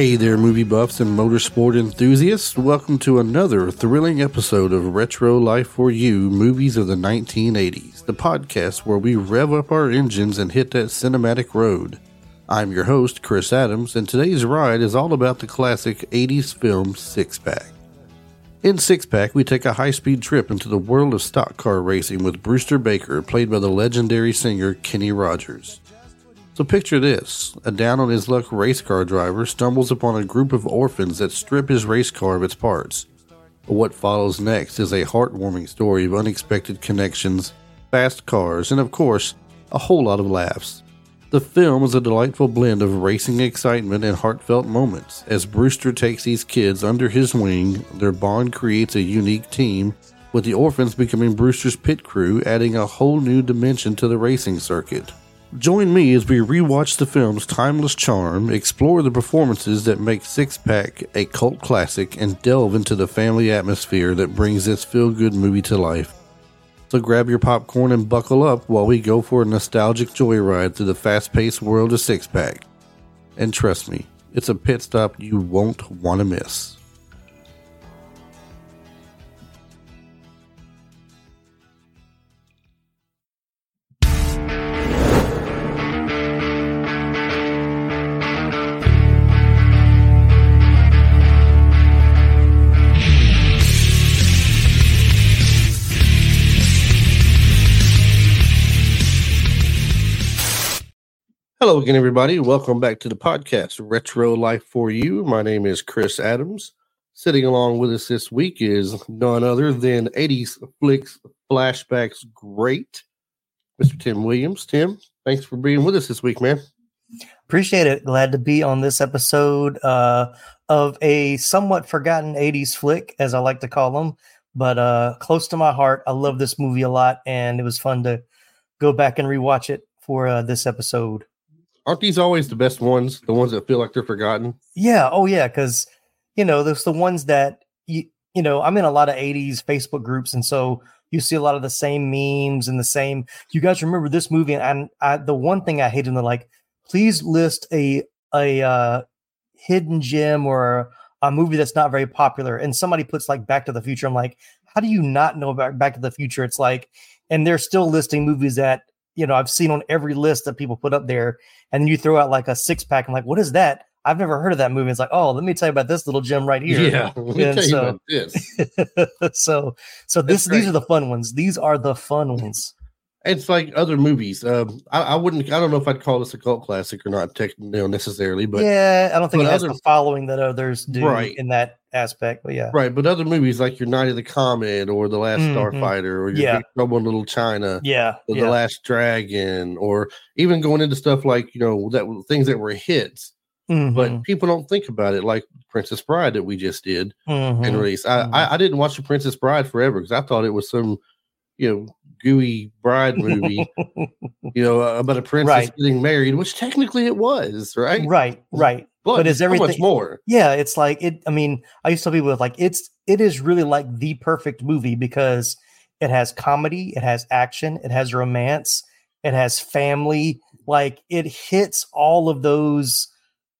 Hey there, movie buffs and motorsport enthusiasts. Welcome to another thrilling episode of Retro Life for You Movies of the 1980s, the podcast where we rev up our engines and hit that cinematic road. I'm your host, Chris Adams, and today's ride is all about the classic 80s film Six Pack. In Six Pack, we take a high speed trip into the world of stock car racing with Brewster Baker, played by the legendary singer Kenny Rogers. So picture this a down on his luck race car driver stumbles upon a group of orphans that strip his race car of its parts. What follows next is a heartwarming story of unexpected connections, fast cars, and of course, a whole lot of laughs. The film is a delightful blend of racing excitement and heartfelt moments. As Brewster takes these kids under his wing, their bond creates a unique team, with the orphans becoming Brewster's pit crew, adding a whole new dimension to the racing circuit. Join me as we rewatch the film's timeless charm, explore the performances that make Six Pack a cult classic, and delve into the family atmosphere that brings this feel good movie to life. So grab your popcorn and buckle up while we go for a nostalgic joyride through the fast paced world of Six Pack. And trust me, it's a pit stop you won't want to miss. Hello again, everybody. Welcome back to the podcast, Retro Life for You. My name is Chris Adams. Sitting along with us this week is none other than 80s flicks flashbacks great, Mr. Tim Williams. Tim, thanks for being with us this week, man. Appreciate it. Glad to be on this episode uh, of a somewhat forgotten 80s flick, as I like to call them, but uh, close to my heart. I love this movie a lot, and it was fun to go back and rewatch it for uh, this episode aren't these always the best ones? The ones that feel like they're forgotten? Yeah. Oh, yeah. Because you know, there's the ones that you you know. I'm in a lot of '80s Facebook groups, and so you see a lot of the same memes and the same. You guys remember this movie? And I, the one thing I hate in the like, please list a a uh, hidden gem or a movie that's not very popular. And somebody puts like Back to the Future. I'm like, how do you not know about Back to the Future? It's like, and they're still listing movies that you know I've seen on every list that people put up there, and then you throw out like a six pack. I'm like, what is that? I've never heard of that movie. It's like, oh, let me tell you about this little gem right here. Yeah, and so, so, so this these are the fun ones. These are the fun ones. It's like other movies. Um, I, I, wouldn't. I don't know if I'd call this a cult classic or not, tech, you know, necessarily. But yeah, I don't think it has other, the following that others do right. in that aspect. But yeah, right. But other movies like your Night of the Comet or The Last mm-hmm. Starfighter or your yeah. Big Trouble in Little China, yeah, or yeah. The Last Dragon, or even going into stuff like you know that things that were hits. Mm-hmm. But people don't think about it like Princess Bride that we just did mm-hmm. and release. I, I, I didn't watch the Princess Bride forever because I thought it was some you know gooey bride movie, you know, uh, about a princess right. getting married, which technically it was, right? Right, right. But, but is everything much more? Yeah, it's like it. I mean, I used to tell people like it's it is really like the perfect movie because it has comedy, it has action, it has romance, it has family. Like it hits all of those,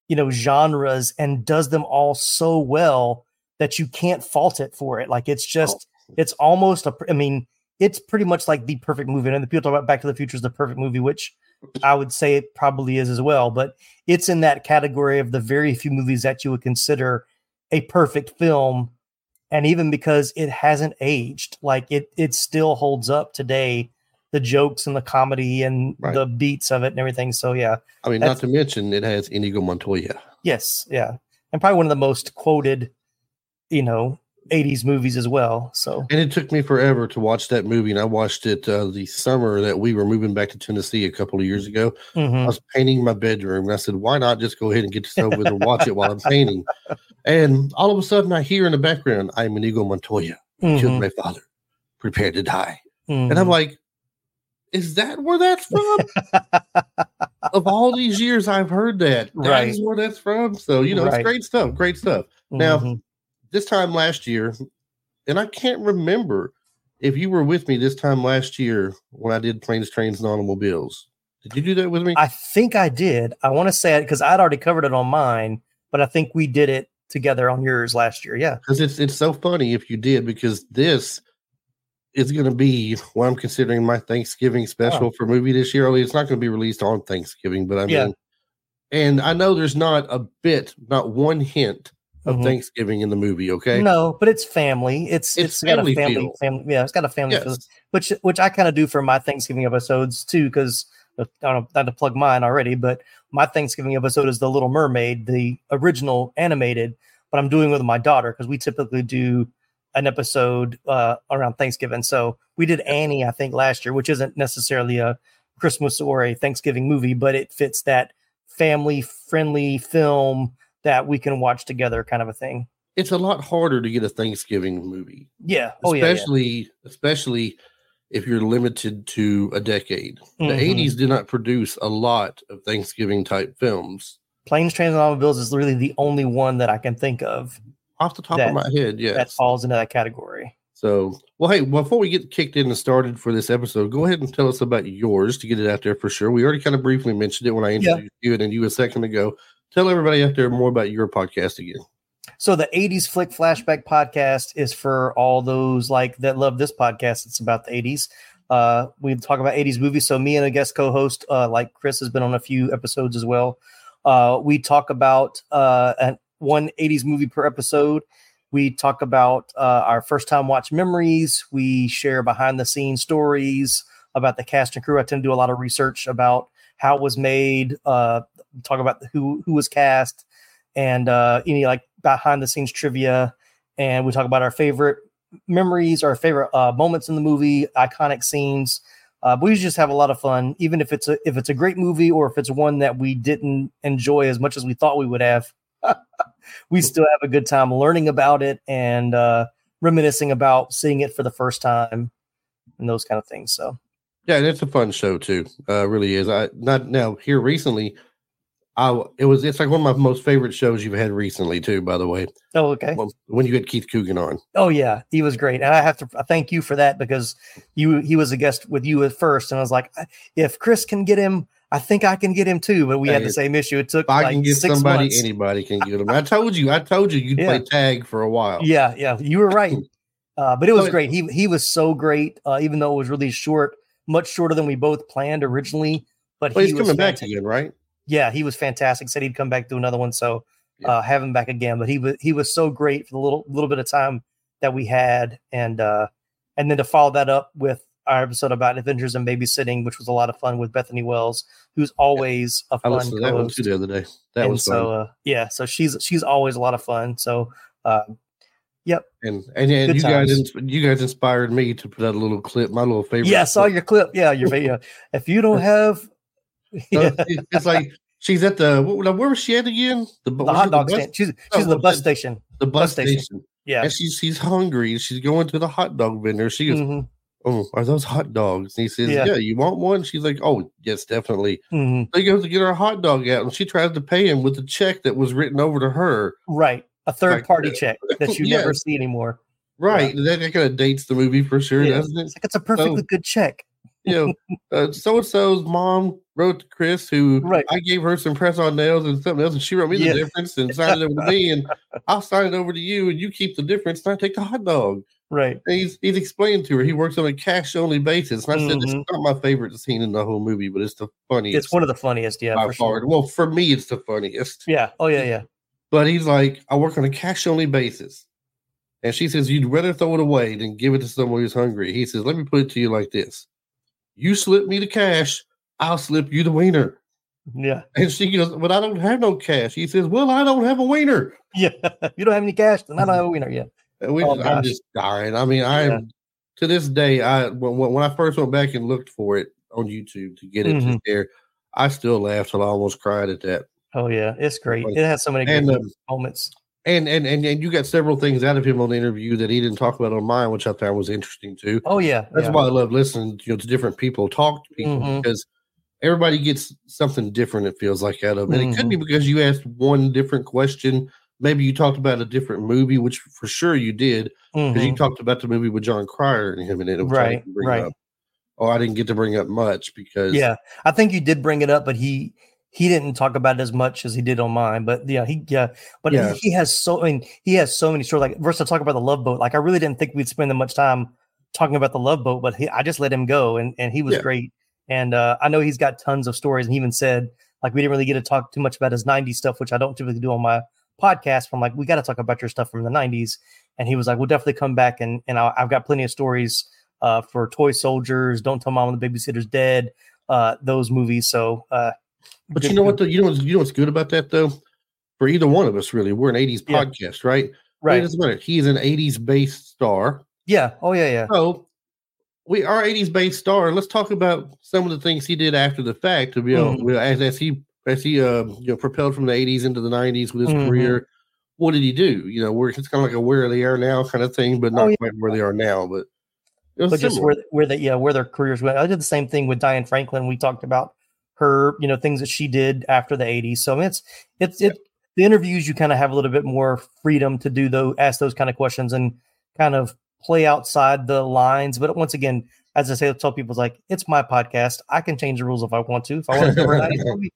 you know, genres and does them all so well that you can't fault it for it. Like it's just, oh. it's almost a. I mean, it's pretty much like the perfect movie. And the people talk about Back to the Future is the perfect movie, which I would say it probably is as well. But it's in that category of the very few movies that you would consider a perfect film. And even because it hasn't aged, like it, it still holds up today. The jokes and the comedy and right. the beats of it and everything. So yeah, I mean, not to mention it has Inigo Montoya. Yes, yeah, and probably one of the most quoted, you know, 80s movies as well. So, and it took me forever to watch that movie. And I watched it uh, the summer that we were moving back to Tennessee a couple of years ago. Mm-hmm. I was painting my bedroom and I said, why not just go ahead and get this over with and watch it while I'm painting? And all of a sudden, I hear in the background, I'm Inigo Montoya, mm-hmm. killed my father, prepared to die. Mm-hmm. And I'm mm-hmm. like, is that where that's from? of all these years I've heard that. That right. is where that's from. So, you know, right. it's great stuff. Great stuff. Now, mm-hmm this time last year, and I can't remember if you were with me this time last year when I did planes, trains, and automobiles. Did you do that with me? I think I did. I want to say it because I'd already covered it on mine, but I think we did it together on yours last year. Yeah, because it's it's so funny if you did because this is going to be what I'm considering my Thanksgiving special Oh. for movie this year. Only it's not going to be released on Thanksgiving, but I mean, Yeah. and I know there's not a bit, not one hint of Mhm. Thanksgiving in the movie. Okay, No, but it's family. It's It's it's got a family family family. Yeah, it's got a family feel, which which I kind of do for my Thanksgiving episodes too. Because I don't know, not to plug mine already, but my Thanksgiving episode is the Little Mermaid, the original animated. But I'm doing with my daughter because we typically do an episode uh, around Thanksgiving. So we did Annie, I think, last year, which isn't necessarily a Christmas or a Thanksgiving movie, but it fits that family friendly film that we can watch together, kind of a thing. it's a lot harder to get a Thanksgiving movie, Yeah. Oh yeah. yeah. especially especially if you're limited to a decade. The Mhm. 80s did not produce a lot of Thanksgiving type films. Planes, Trains, and Automobiles is really the only one that I can think of Off the top That- of my head, yes. that falls into that category. So, well, hey, before we get kicked in and started for this episode, go ahead and tell us about yours to get it out there for sure. We already kind of briefly mentioned it when I introduced you and you a second ago. Tell everybody out there more about your podcast again. So the 80s Flick Flashback podcast is for all those like that love this podcast. It's about the 80s. Uh, we talk about 80s movies. So me and a guest co-host, uh, like Chris has been on a few episodes as well. Uh, we talk about uh, an, one 80s movie per episode. We talk about uh, our first time watch memories. We share behind the scenes stories about the cast and crew. I tend to do a lot of research about how it was made. Uh, talk about who who was cast and uh, any like behind the scenes trivia. And we talk about our favorite memories, our favorite uh, moments in the movie, iconic scenes. Uh, but we just have a lot of fun, even if it's a if it's a great movie or if it's one that we didn't enjoy as much as we thought we would have. we still have a good time learning about it and uh, reminiscing about seeing it for the first time and those kind of things. So Yeah, and it's a fun show too. Uh, really is. I not now here recently. I it was it's like one of my most favorite shows you've had recently too. By the way, oh okay. Well, when you had Keith Coogan on. Oh yeah, he was great, and I have to I thank you for that because you he was a guest with you at first, and I was like, if Chris can get him, I think I can get him too. But we had the same issue. It took If I can get somebody, months. anybody can get them. I told you, I told you, you'd Yeah. play tag for a while. Yeah, yeah, you were right. Uh, but it was great. He he was so great, uh, even though it was really short, much shorter than we both planned originally. But Well, he he's was coming back fanta- again, right? Yeah, he was fantastic. Said he'd come back do another one, so Yeah. uh, have him back again. But he was he was so great for the little little bit of time that we had, and uh, and then to follow that up with our episode about Adventures in babysitting, which was a lot of fun with Bethany Wells, who's always a I fun I listened to that one too the other day. That and was so fun. uh, yeah, so she's she's always a lot of fun. So uh, And and, and good you guys, times. ins- you guys inspired me to put out a little clip, my little favorite. yeah, I saw clip. your clip. Yeah, your video. If you don't have yeah, it- it's like she's at the where was she at again? The, the hot dog bus, stand, she's Oh, the bus station. The bus, bus station. station. Yeah. And she's she's hungry. She's going to the hot dog vendor. She goes, Mhm, "Oh, are those hot dogs?" And he says, Yeah. "Yeah, you want one?" She's like, "Oh, yes, definitely." mhm. They go to get her hot dog out, and she tries to pay him with a check that was written over to her. Right. A third Like, party uh, check that you never see anymore. Right. That, that kind of dates the movie for sure, Yeah. doesn't it? It's like it's a perfectly good check. you know, so and so's mom wrote to Chris, who Right. I gave her some press on nails and something else, and she wrote me Yeah. the difference and signed it over to me, and I'll sign it over to you, and you keep the difference, and I take the hot dog. Right. And he's he's explained to her he works on a cash only basis, and I said it's mm-hmm. not my favorite scene in the whole movie, but it's the funniest. It's one of the funniest. Yeah. For sure. Well, for me, it's the funniest. Yeah. Oh yeah. Yeah. But he's like, I work on a cash only basis. And she says, You'd rather throw it away than give it to someone who's hungry. He says, Let me put it to you like this You slip me the cash, I'll slip you the wiener. Yeah. And she goes, But I don't have no cash. He says, Well, I don't have a wiener. Yeah. you don't have any cash, then I don't have a winner yet. And we Oh, just, I'm just dying. I mean, I'm Yeah. to this day, I when, when I first went back and looked for it on YouTube to get it Mhm. to there, I still laughed till I almost cried at that. Oh yeah. It's great. It has so many good And um, moments. and, and and and you got several things out of him on the interview that he didn't talk about on mine, which I found was interesting too. Oh yeah. That's yeah. why I love listening, you know, to different people talk to people Mhm. because everybody gets something different. It feels like out of them, and it could Mm-hmm. be because you asked one different question. Maybe you talked about a different movie, which for sure you did, because you Mhm. talked about the movie with Jon Cryer and him in it, which I Right, didn't bring right. up. Or I didn't get to bring up much because Yeah. I think you did bring it up, but he he didn't talk about it as much as he did on mine, but yeah, he yeah, but Yeah. He, he has so I mean he has so many stories. Like versus talk about the Love Boat. Like I really didn't think we'd spend that much time talking about the Love Boat, but he, I just let him go, and and he was Yeah. great. And uh, I know he's got tons of stories, and he even said like we didn't really get to talk too much about his '90s stuff, which I don't typically do on my podcast. But I'm like, we got to talk about your stuff from the '90s, and he was like, we'll definitely come back, and and I, I've got plenty of stories uh, for Toy Soldiers, Don't Tell Mom when the Babysitter's Dead, uh, those movies. So. Uh, But you know what? Though, you know what's, you know what's good about that though. For either one of us, really, we're an '80s Yeah. podcast, right? It Right. doesn't matter. He's an '80s based star. Yeah. Oh yeah. Yeah. So we are '80s based star. Let's talk about some of the things he did after the fact. To be able, Mhm. as, as he as he uh, you know propelled from the '80s into the '90s with his Mhm. career. What did he do? You know, where it's kind of like a where they are now kind of thing, but Oh, not yeah. quite where they are now. But it was but just where where the yeah where their careers went. I did the same thing with Diane Franklin. We talked about her, you know, things that she did after the '80s. So I mean, it's it's it the interviews you kind of have a little bit more freedom to do those ask those kind of questions and kind of play outside the lines. But once again, as I say, I tell people, it's like it's my podcast. I can change the rules if I want to. If I want to cover a 90s movie,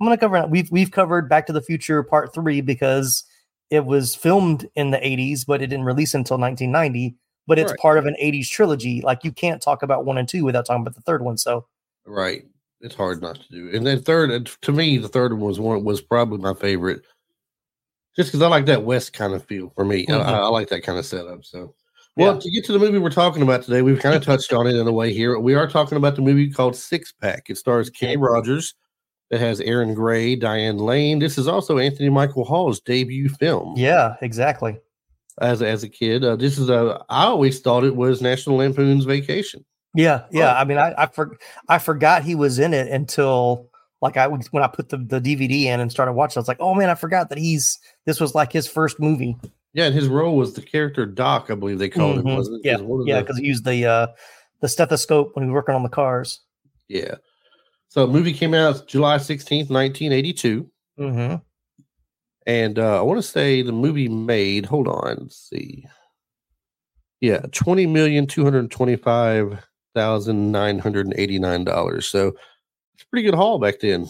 I'm going to cover it. We've we've covered Back to the Future Part Three because it was filmed in the 80s, but it didn't release until 1990. But it's Right. part of an 80s trilogy. Like you can't talk about one and two without talking about the third one. So Right. It's hard not to do. And then third, to me, the third one was one was probably my favorite, just because I like that West kind of feel for me. Mhm. I, I like that kind of setup. So, well, Yeah. to get to the movie we're talking about today, we've kind of touched on it in a way here. We are talking about the movie called Six Pack. It stars Kenny Rogers. It has Erin Gray, Diane Lane. This is also Anthony Michael Hall's debut film. yeah, exactly. As as a kid, uh, this is a. I always thought it was National Lampoon's Vacation. Yeah, yeah. I mean, I I, for, I forgot he was in it until like I when I put the, the DVD in and started watching. I was like, oh man, I forgot that he's this was like his first movie. Yeah, and his role was the character Doc, I believe they called him, Mhm. wasn't it? Yeah, 'Cause yeah, because he used the uh the stethoscope when he was working on the cars. Yeah. So the movie came out July 16th, 1982. Mm-hmm. And uh, I want to say the movie made, hold on, let's see. Yeah, twenty million two hundred twenty-five thousand nine hundred eighty-nine dollars. So it's a pretty good haul back then.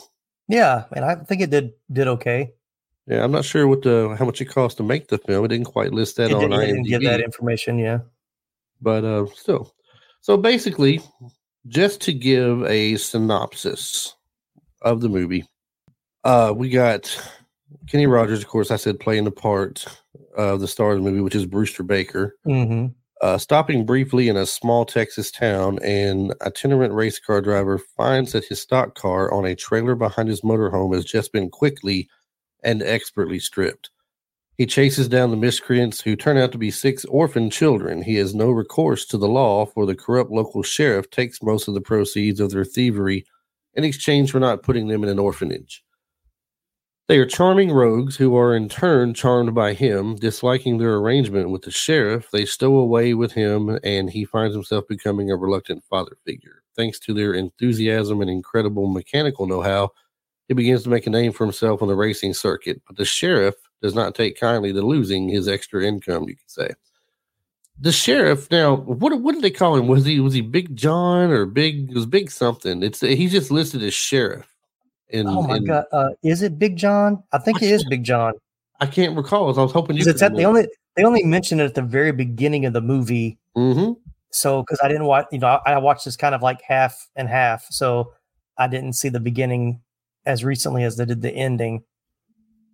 Yeah, and I think it did did okay. Yeah, I'm not sure what the how much it cost to make the film. It didn't quite list that It on didn't, it didn't give that information. Yeah. but uh, still. So basically, just to give a synopsis of the movie, uh, we got Kenny Rogers, of course, I said playing the part of the star of the movie, which is Brewster Baker. Mm-hmm. Uh, stopping briefly in a small Texas town, an itinerant race car driver finds that his stock car on a trailer behind his motorhome has just been quickly and expertly stripped. He chases down the miscreants who turn out to be six orphan children. He has no recourse to the law, for the corrupt local sheriff takes most of the proceeds of their thievery in exchange for not putting them in an orphanage. They are charming rogues who are in turn charmed by him. Disliking their arrangement with the sheriff, they stow away with him, and he finds himself becoming a reluctant father figure. Thanks to their enthusiasm and incredible mechanical know how, he begins to make a name for himself on the racing circuit. But the sheriff does not take kindly to losing his extra income, you could say. The sheriff now, what what did they call him? Was he was he Big John or Big? Was Big something. It's he's just listed as sheriff. In, Oh my in- god, uh, is it Big John? I think it is Big John. I can't recall. I was hoping you. It's at, they only they only mention it at the very beginning of the movie. hmm So because I didn't watch, you know, I, I watched this kind of like half and half, so I didn't see the beginning as recently as they did the ending.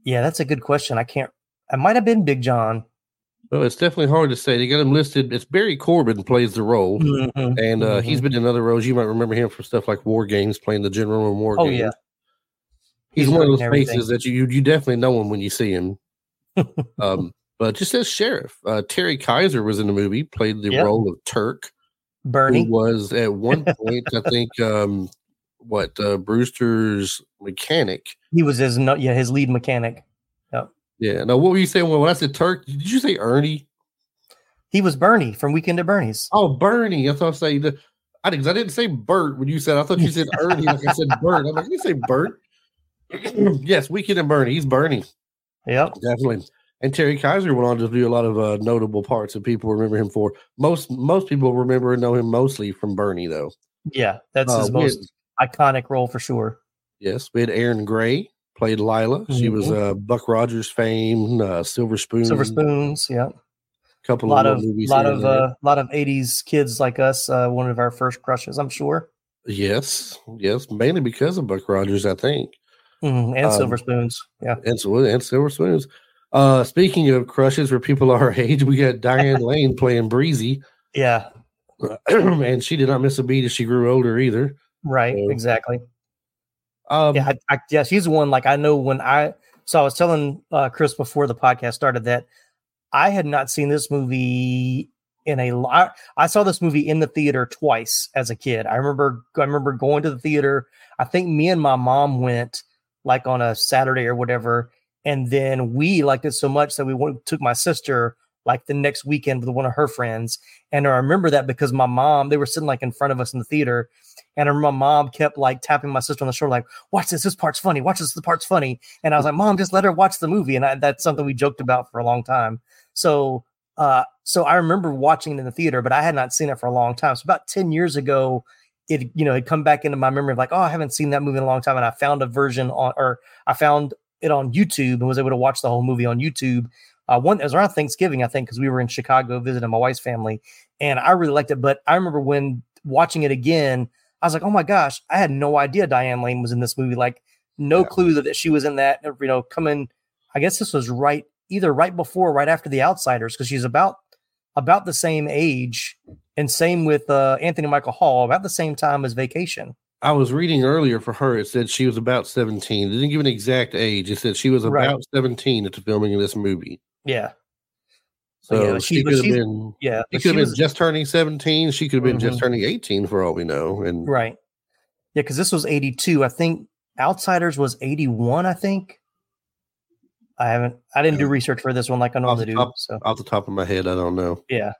Yeah, that's a good question. I can't. I might have been Big John. Well, it's definitely hard to say. They got him listed. It's Barry Corbin plays the role, Mhm, and uh, he's mhm. been in other roles. You might remember him for stuff like War Games, playing the general in War Oh, Games. yeah. he's, He's one of those everything. faces that you you definitely know him when you see him. um, but just as sheriff, uh, Terry Kiser was in the movie, played the Yep. role of Turk, Bernie. was at one point, I think, um, what uh, Brewster's mechanic. He was his no, yeah his lead mechanic. Yeah. Now, what were you saying when, when I said Turk? Did you say Ernie? He was Bernie from Weekend at Bernie's. Oh, Bernie. I thought I was saying. I didn't, I didn't say Bert when you said. I thought you said Ernie. like I said Bert. I'm like, you say Bert. yes, Weekend and Bernie. He's Bernie, Yep. definitely. And Terry Kiser went on to do a lot of uh, notable parts that people remember him for. Most most people remember and know him mostly from Bernie, though. Yeah, that's Uh, his most iconic role for sure. Yes, we had Erin Gray played Lila. She was Mhm. uh, Buck Rogers fame, uh, Silver Spoon, Silver Spoons, yeah. couple A lot of movies. lot of uh, lot of '80s kids like us. Uh, one of our first crushes, I'm sure. yes, yes, mainly because of Buck Rogers, I think, Mhm, And Um, Silver Spoons, yeah. and so and Silver Spoons. Uh, speaking of crushes for people our age, we got Diane Lane playing Breezy, Yeah, and she did not miss a beat as she grew older either. Right, So- exactly. Um, yeah, I, I, yeah, she's the one. Like I know when I so I was telling uh, Chris before the podcast started that I had not seen this movie in a lot. I saw this movie in the theater twice as a kid. I remember I remember going to the theater. I think me and my mom went like on a Saturday or whatever, and then we liked it so much that we went, took my sister like the next weekend with one of her friends. And I remember that because my mom, they were sitting like in front of us in the theater, and my mom kept like tapping my sister on the shoulder, like, watch this, this part's funny, watch this, the part's funny. And I was like, Mom, just let her watch the movie. And I, that's something we joked about for a long time. So uh so I remember watching it in the theater, but I had not seen it for a long time. So about 10 years ago, it you know, it come back into my memory of like, oh, I haven't seen that movie in a long time. And I found a version on or I found it on YouTube and was able to watch the whole movie on YouTube. Uh, one it was around Thanksgiving, I think, because we were in Chicago visiting my wife's family, and I really liked it. But I remember when watching it again, I was like, "Oh my gosh, I had no idea Diane Lane was in this movie. Like, no Yeah. clue that, she was in that. uh, You know, coming. I guess this was right either right before or right after The Outsiders, because she's about about the same age, and same with uh, Anthony Michael Hall, about the same time as Vacation. I was reading earlier for her. It said she was about seventeen. It didn't give an exact age. It said she was Right. about seventeen at the filming of this movie. Yeah, So Yeah, she, she- could have been. yeah. She could have been was- just turning seventeen. She could have been just Mhm. turning eighteen for all we know. And Right. Yeah, because this was 82. I think Outsiders was 81, I think. I haven't I didn't do research for this one like I normally do. top- So off the top of my head, I don't know yeah.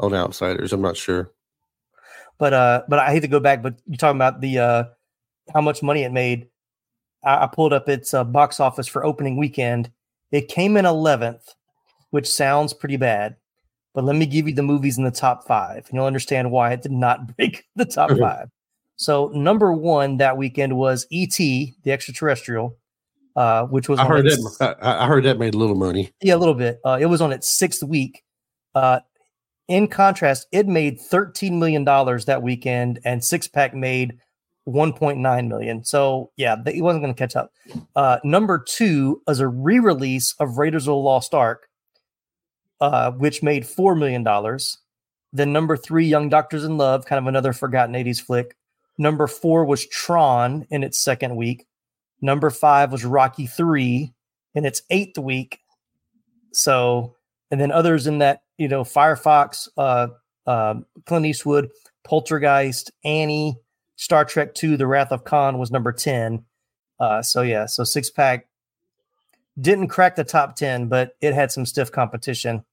on outsiders. I'm not sure. But uh but I hate to go back, but you're talking about the uh how much money it made. I, I pulled up its uh, box office for opening weekend. It came in 11th, which sounds pretty bad. But let me give you the movies in the top five, and you'll understand why it did not break the top Mhm. five. So number one that weekend was E.T. the Extraterrestrial, uh, which was I heard its- that. I, I heard that made a little money. yeah, a little bit. Uh, it was on its sixth week. Uh, in contrast, it made thirteen million dollars that weekend, and Six Pack made one point nine million. So yeah, it wasn't going to catch up. Uh, number two is a re-release of Raiders of the Lost Ark, uh, which made four million dollars. Then number three, Young Doctors in Love, kind of another forgotten '80s flick. Number four was Tron in its second week. Number five was Rocky Three in its eighth week. So, and then others in that, you know, Firefox, uh, uh, Clint Eastwood, Poltergeist, Annie, Star Trek Two, The Wrath of Khan was number ten. Uh, so yeah, so six pack didn't crack the top ten, but it had some stiff competition,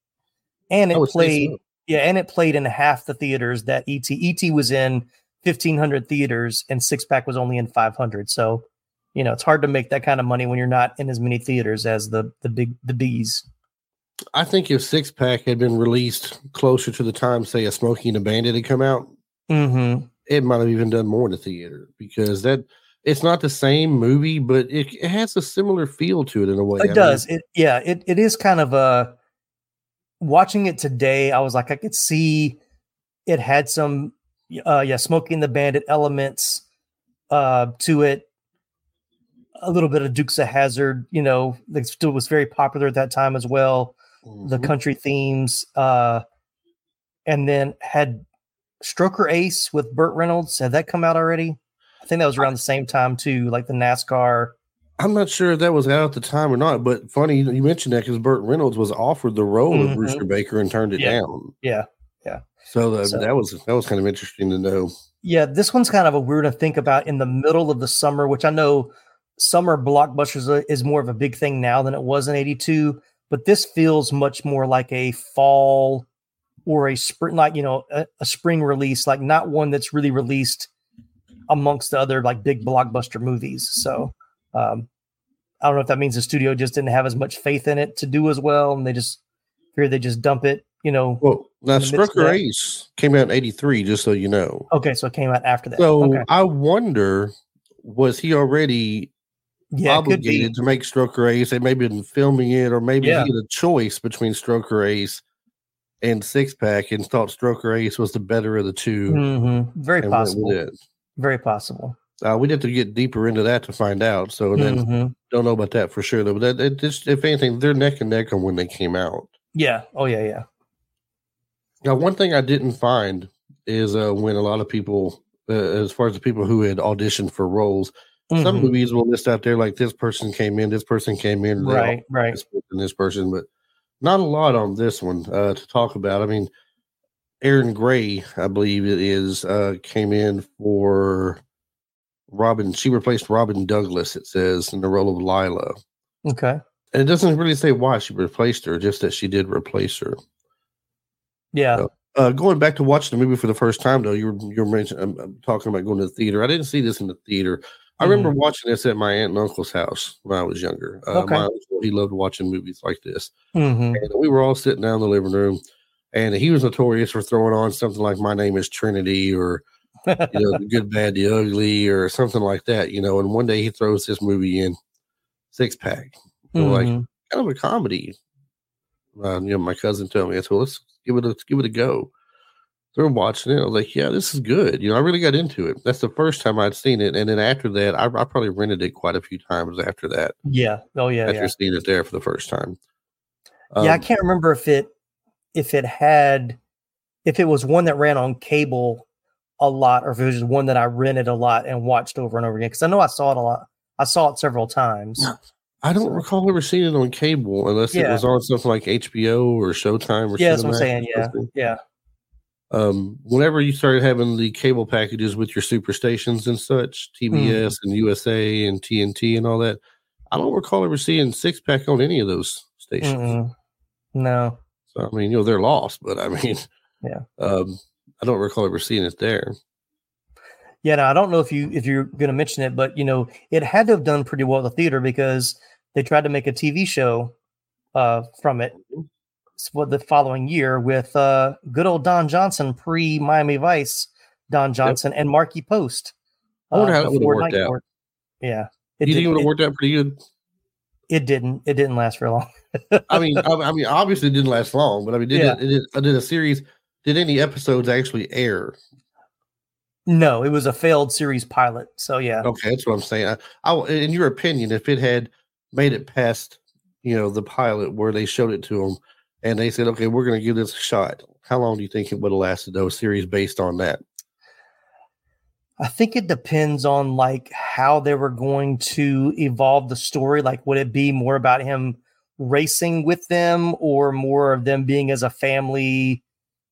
and it played. so. Yeah, and it played in half the theaters that ET ET was in 1500 theaters and Six Pack was only in 500. So, you know, it's hard to make that kind of money when you're not in as many theaters as the the big the bees. I think if Six Pack had been released closer to the time, say, a Smokey and the Bandit had come out, Mhm. it might have even done more in the theater because that it's not the same movie, but it, it has a similar feel to it in a way. I It mean, does. It yeah, it it is kind of a watching it today, I was like I could see it had some uh yeah, Smokey and the Bandit elements uh to it. A little bit of Dukes of Hazzard, you know, that still was very popular at that time as well. the mhm. country themes uh and then had stroker ace with burt reynolds had that come out already i think that was around the same time too like the nascar I'm not sure if that was out at the time or not, but funny you mentioned that because Burt Reynolds was offered the role of Mhm. Brewster Baker and turned it Yeah. down. yeah So, the, So- that was that was kind of interesting to know. yeah this one's kind of a weird to think about in the middle of the summer which i know summer blockbusters is more of a big thing now than it was in 82 but this feels much more like a fall or a spring like you know a, a spring release like not one that's really released amongst the other like big blockbuster movies so um i don't know if that means the studio just didn't have as much faith in it to do as well and they just figured they just dump it you know Well, now Stroker Ace came out in '83, just so you know. okay so it came out after that So okay I wonder was he already Yeah, it could be. obligated to make Stroker Ace? They maybe been filming it, or maybe Yeah. he had a choice between Stroker Ace and Six Pack, and thought Stroker Ace was the better of the 2 Mhm. Very possible. Very possible. Uh, we'd have to get deeper into that to find out. So then Mhm. don't know about that for sure though. But that it just if anything, they're neck and neck on when they came out. Yeah. Oh yeah. Yeah. Now, one thing I didn't find is uh, when a lot of people, uh, as far as the people who had auditioned for roles, some Mhm. movies will list out there like this person came in, this person came in, Right. Right. this person, this person, but not a lot on this one uh, to talk about. I mean, Erin Gray, I believe it is, uh, came in for Robin. She replaced Robin Douglas. It says in the role of Lila, Okay. and it doesn't really say why she replaced her, just that she did replace her. Yeah. So- Uh, going back to watching the movie for the first time, though, you were you were mentioning I'm, I'm talking about going to the theater. I didn't see this in the theater. I remember watching this at my aunt and uncle's house when I was younger. Uh, Okay. My uncle he loved watching movies like this, hmm and we were all sitting down in the living room, and he was notorious for throwing on something like "My Name Is Trinity" or you know "The Good, Bad, the Ugly" or something like that. You know, and one day he throws this movie in, Six Pack, we're like kind of a comedy. Uh, you know, my cousin told me, I said, well, let's give it a let's give it a go. They're watching it. I was like, yeah, this is good. You know, I really got into it. That's the first time I'd seen it, and then after that, I, I probably rented it quite a few times after that. yeah. Oh yeah. after Yeah. seeing it there for the first time. yeah. I Um, can't remember if it if it had if it was one that ran on cable a lot or if it was just one that I rented a lot and watched over and over again. Because I know I saw it a lot. I saw it several times. I don't so- recall ever seeing it on cable unless it was on something like HBO or Showtime or Yeah, that's what I'm saying. Yeah. Yeah. um, whenever you started having the cable packages with your super stations and such, TBS and USA and TNT and all that, I don't recall ever seeing six pack on any of those stations. Mm-mm. No. So I mean, you know, they're lost, but I mean, Yeah. um, I don't recall ever seeing it there. Yeah, no, I don't know if you if you're going to mention it, but you know, it had to have done pretty well at the theater because they tried to make a TV show uh, from it what the following year with uh, good old Don Johnson pre Miami Vice, Don Johnson and Markie Post. I wonder uh, how that would've worked Night out. Court. Yeah, you think it would have worked out pretty good? It didn't. It didn't last for long. I mean, I, I mean, obviously it didn't last long, but I mean, did Yeah. it, did it? Did a series? Did any episodes actually air? No, it was a failed series pilot. So yeah, Okay, that's what I'm saying. I, I, in your opinion, if it had made it past, you know, the pilot where they showed it to them, and they said, "Okay, we're going to give this a shot," how long do you think it would have lasted? Those series based on that. I think it depends on like how they were going to evolve the story. Like, would it be more about him racing with them, or more of them being as a family,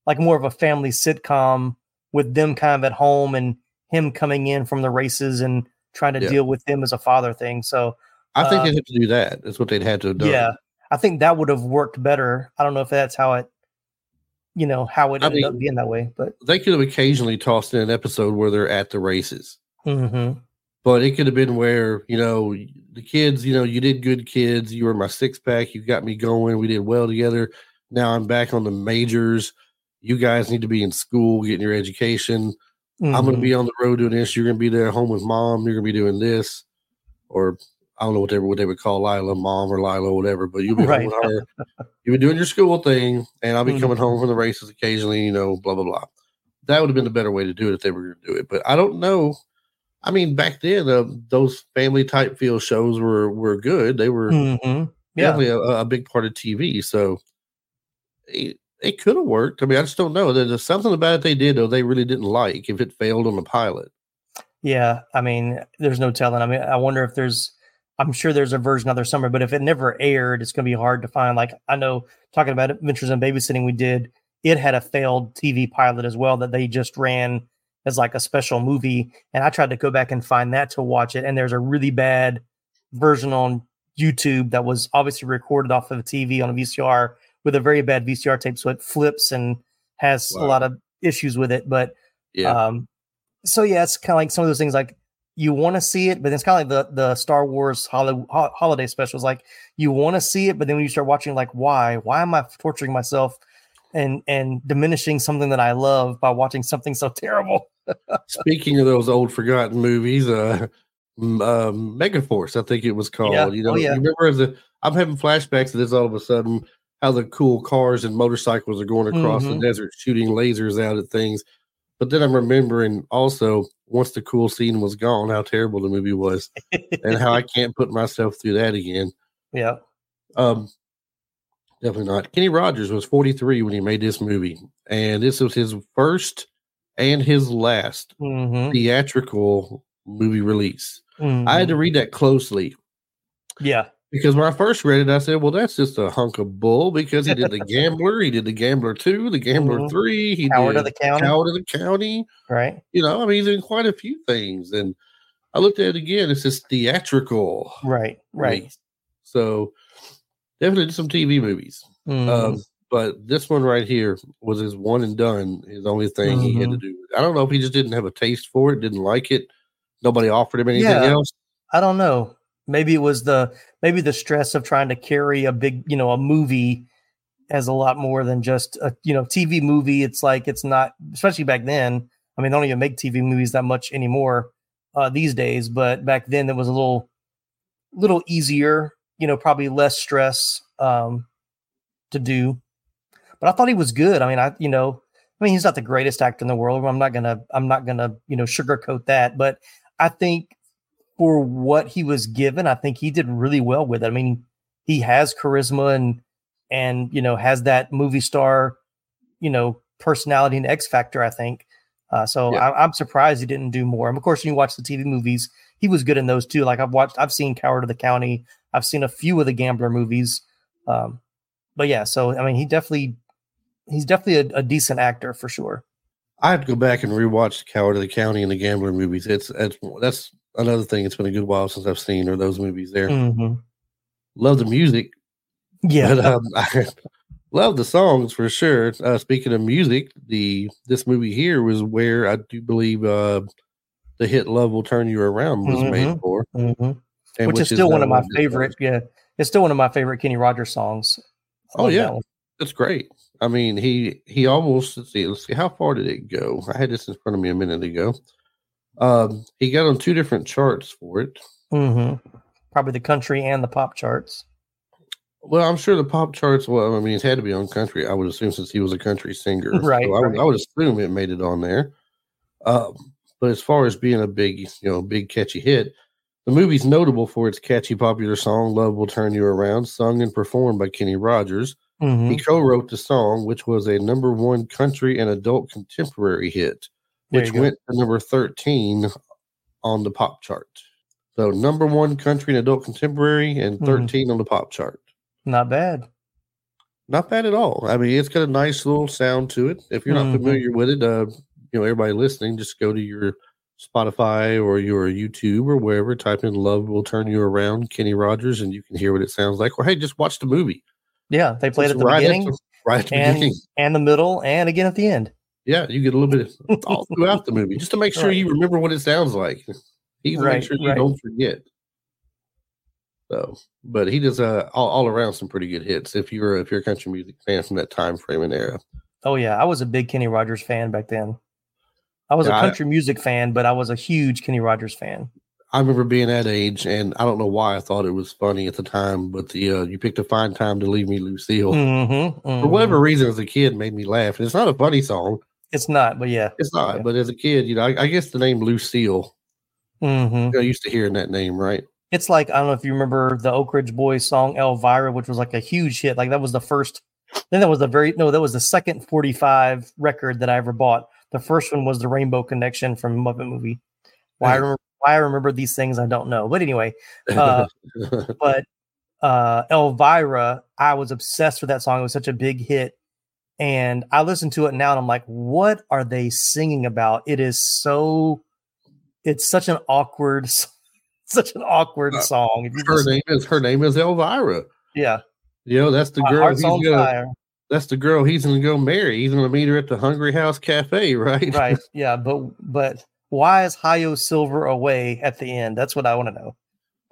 like more of a family sitcom with them kind of at home and him coming in from the races and trying to Yeah. deal with them as a father thing. So I think Uh, they'd have to do that. That's what they'd had to have done. yeah, I think that would have worked better. I don't know if that's how it, you know, how it I ended up being that way, but they could have occasionally tossed in an episode where they're at the races. mhm. But it could have been where, you know, the kids, you know, you did good kids. You were my six pack. You got me going. We did well together. Now I'm back on the majors. You guys need to be in school, getting your education. I'm going to be on the road doing this. You're going to be there at home with mom. You're going to be doing this. Or I don't know what they, what they would call Lila, mom or Lila, whatever. But you'll be Right. home with her. You'll be doing your school thing. And I'll be Mhm. coming home from the races occasionally, you know, blah, blah, blah. That would have been the better way to do it if they were going to do it. But I don't know. I mean, back then, uh, those family type feel shows were were good. They were Mhm. Yeah. definitely a, a big part of TV. So it, it could have worked. I mean, I just don't know. There's something about it they did, though, they really didn't like if it failed on the pilot. Yeah, I mean, there's no telling. I mean, I wonder if there's. I'm sure there's a version out there somewhere, but if it never aired, it's going to be hard to find. Like I know, talking about Adventures in Babysitting, we did. It had a failed TV pilot as well that they just ran as like a special movie, and I tried to go back and find that to watch it. And there's a really bad version on YouTube that was obviously recorded off of a TV on a VCR with a very bad VCR tape, so it flips and has a lot of issues with it. But Yeah. um, so yeah, it's kind of like some of those things like you want to see it, but it's kind of like the the Star Wars holi- ho- holiday specials. Like you want to see it, but then when you start watching, like why? Why am I torturing myself and and diminishing something that I love by watching something so terrible? Speaking of those old forgotten movies, uh, um, Megaforce, I think it was called. Yeah. You know, Oh, yeah. you remember a, I'm having flashbacks of this all of a sudden, how the cool cars and motorcycles are going across Mhm. the desert shooting lasers out at things. But then I'm remembering also once the cool scene was gone, how terrible the movie was and how I can't put myself through that again. yeah. Um, definitely not. Kenny Rogers was 43 when he made this movie, and this was his first and his last hmm theatrical movie release. I Mm-hmm. had to read that closely Yeah. Because when I first read it, I said, "Well, that's just a hunk of bull." Because he did the Gambler, he did the Gambler Two, the Gambler Mhm. Three, he Howard did of the County. Coward of the County. Right. You know, I mean, he's in quite a few things, and I looked at it again. It's just theatrical, Right. Right. So definitely did some TV movies. Mhm. Um, but this one right here was his one and done, his only thing he had to Mhm. do. I don't know if he just didn't have a taste for it, didn't like it. Nobody offered him anything Yeah. else. I don't know. Maybe it was the maybe the stress of trying to carry a big, you know, a movie as a lot more than just a you know TV movie. It's like it's not, especially back then. I mean, they don't even make TV movies that much anymore uh, these days. But back then, it was a little, little easier. You know, probably less stress um, to do. But I thought he was good. I mean, I you know, I mean, he's not the greatest actor in the world. I'm not gonna, I'm not gonna, you know, sugarcoat that. But I think for what he was given, I think he did really well with it. I mean, he has charisma and and you know has that movie star, you know, personality and X factor. I think. Uh, so Yeah. I, I'm surprised he didn't do more. And of course, when you watch the TV movies, he was good in those too. Like I've watched, I've seen Coward of the County. I've seen a few of the Gambler movies. Um, but yeah, so I mean, he definitely, he's definitely a, a decent actor for sure. I have to go back and rewatch Coward of the County and the Gambler movies. It's that's that's another thing. It's been a good while since I've seen or those movies. There, Mhm. love the music, Yeah, but um, I love the songs for sure. Uh, speaking of music, the this movie here was where I do believe uh, the hit "Love Will Turn You Around" was made Mhm. for, Mhm. and which, is is still one uh, of my favorite. Yeah, it's still one of my favorite Kenny Rogers songs. I Oh, yeah. that. That's great. I mean, he he almost let's see, let's see how far did it go? I had this in front of me a minute ago. Um, he got on two different charts for it. Mhm. Probably the country and the pop charts. Well, I'm sure the pop charts. Well, I mean, it had to be on country. I would assume since he was a country singer, Right, So I, would, right. I would assume it made it on there. Um, but as far as being a big, you know, big catchy hit, the movie's notable for its catchy, popular song "Love Will Turn You Around," sung and performed by Kenny Rogers. Mhm. He co-wrote the song, which was a number one country and adult contemporary hit, which went to number thirteen on the pop chart. So number one country and adult contemporary, and Mhm. 13 on the pop chart. Not bad. Not bad at all. I mean, it's got a nice little sound to it. If you're not familiar with it, uh, you know, everybody listening, just go to your Spotify or your YouTube or wherever, type in "Love Will Turn You Around" Kenny Rogers, and you can hear what it sounds like. Or hey, just watch the movie. Yeah, they played at the right beginning the, right at the and beginning. and the middle and again at the end. Yeah, you get a little bit all throughout the movie, just to make sure Right. you remember what it sounds like. He Right, make sure you right. don't forget. So, but he does uh, all, all around some pretty good hits. If you're if you're a country music fan from that time frame and era, Oh yeah, I was a big Kenny Rogers fan back then. I was Yeah, a I- country music fan, but I was a huge Kenny Rogers fan. I remember being that age, and I don't know why I thought it was funny at the time, but the uh, you picked a fine time to leave me, Lucille. Mm-hmm, For whatever reason, as a kid, made me laugh. And it's not a funny song. It's not, but yeah. It's not. Yeah. But as a kid, you know, I, I guess the name Lucille. hmm I used to hearing that name, right? It's like I don't know if you remember the Oak Ridge Boys song Elvira, which was like a huge hit. Like that was the first. Then that was the very no, that was the second forty-five record that I ever bought. The first one was the Rainbow Connection from Muppet Movie. Why I remember, why I remember these things, I don't know. But anyway, uh, but uh Elvira, I was obsessed with that song. It was such a big hit. And I listen to it now and I'm like, what are they singing about? It is so it's such an awkward such an awkward Uh, song. Her just- name is her name is Elvira. yeah. You know, that's the My girl. He's gonna, fire. that's the girl he's gonna go marry. He's gonna meet her at the Hungry House Cafe, right? Right. Yeah. But but why is Hayo Silver away at the end? That's what I want to know.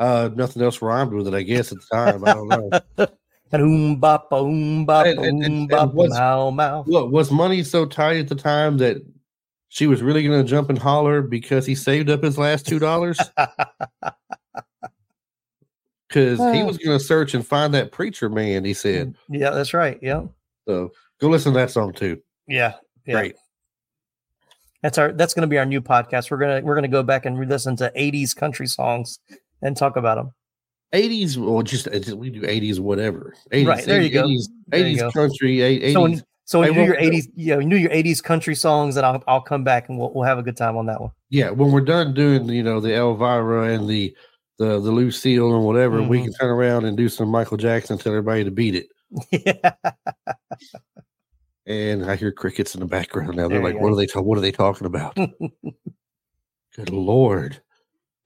Uh, nothing else rhymed with it, I guess, at the time. I don't know. And oom bop bop bop what's- mow mow. Look, was money so tight at the time that she was really going to jump and holler because he saved up his last two dollars. Because he ah. was going to search and find that preacher man. He said, mm, yeah, that's right. Yeah. So go listen to that song too. Yeah. yeah. Great. That's our that's going to be our new podcast. We're gonna we're gonna go back and re-listen to '80s country songs and talk about them. 80s, or just we do 80s, whatever. 80s, Right, there you go. 80s, There you 80s go. country, 80s. So when, so when you do your '80s, yeah, you do your '80s country songs, and I'll I'll come back and we'll we'll have a good time on that one. yeah, when we're done doing, you know, the Elvira and the the the Lucille and whatever, we Mhm. can turn around and do some Michael Jackson, tell everybody to beat it. yeah. And I hear crickets in the background now. They're There like, "What go. are they? Ta- what are they talking about?" Good lord!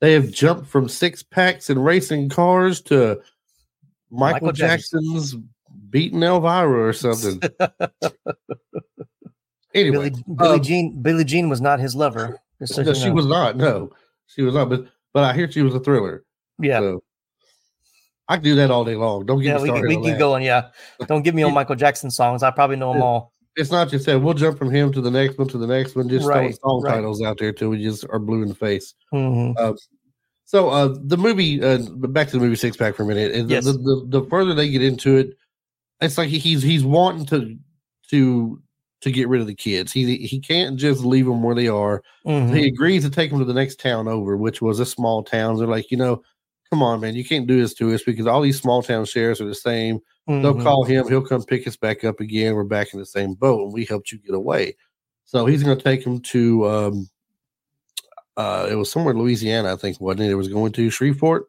They have jumped from six packs and racing cars to Michael, Michael Jackson. Jackson's beating Elvira or something. Anyway, Billy, Billy um, Jean Billie Jean was not his lover. so no, she know. was not. No, she was not. But but I hear she was a thriller. Yeah, So I can do that all day long. Don't get yeah. me started. we on keep going. Yeah, don't get me on Michael Jackson songs. I probably know them all. It's not just that. We'll jump from him to the next one to the next one. Just Right, throwing song right. titles out there till we just are blue in the face. hmm So uh the movie, uh, back to the movie Six Pack for a minute. and the- Yes. The, the, the further they get into it, it's like he's he's wanting to to to get rid of the kids. He he can't just leave them where they are. hmm He agrees to take them to the next town over, which was a small town. They're like, you know, come on, man, you can't do this to us because all these small town sheriffs are the same. They'll Mhm. call him. He'll come pick us back up again. We're back in the same boat, and we helped you get away. So he's going to take him to. Um, uh, it was somewhere in Louisiana, I think, wasn't it? It was going to Shreveport.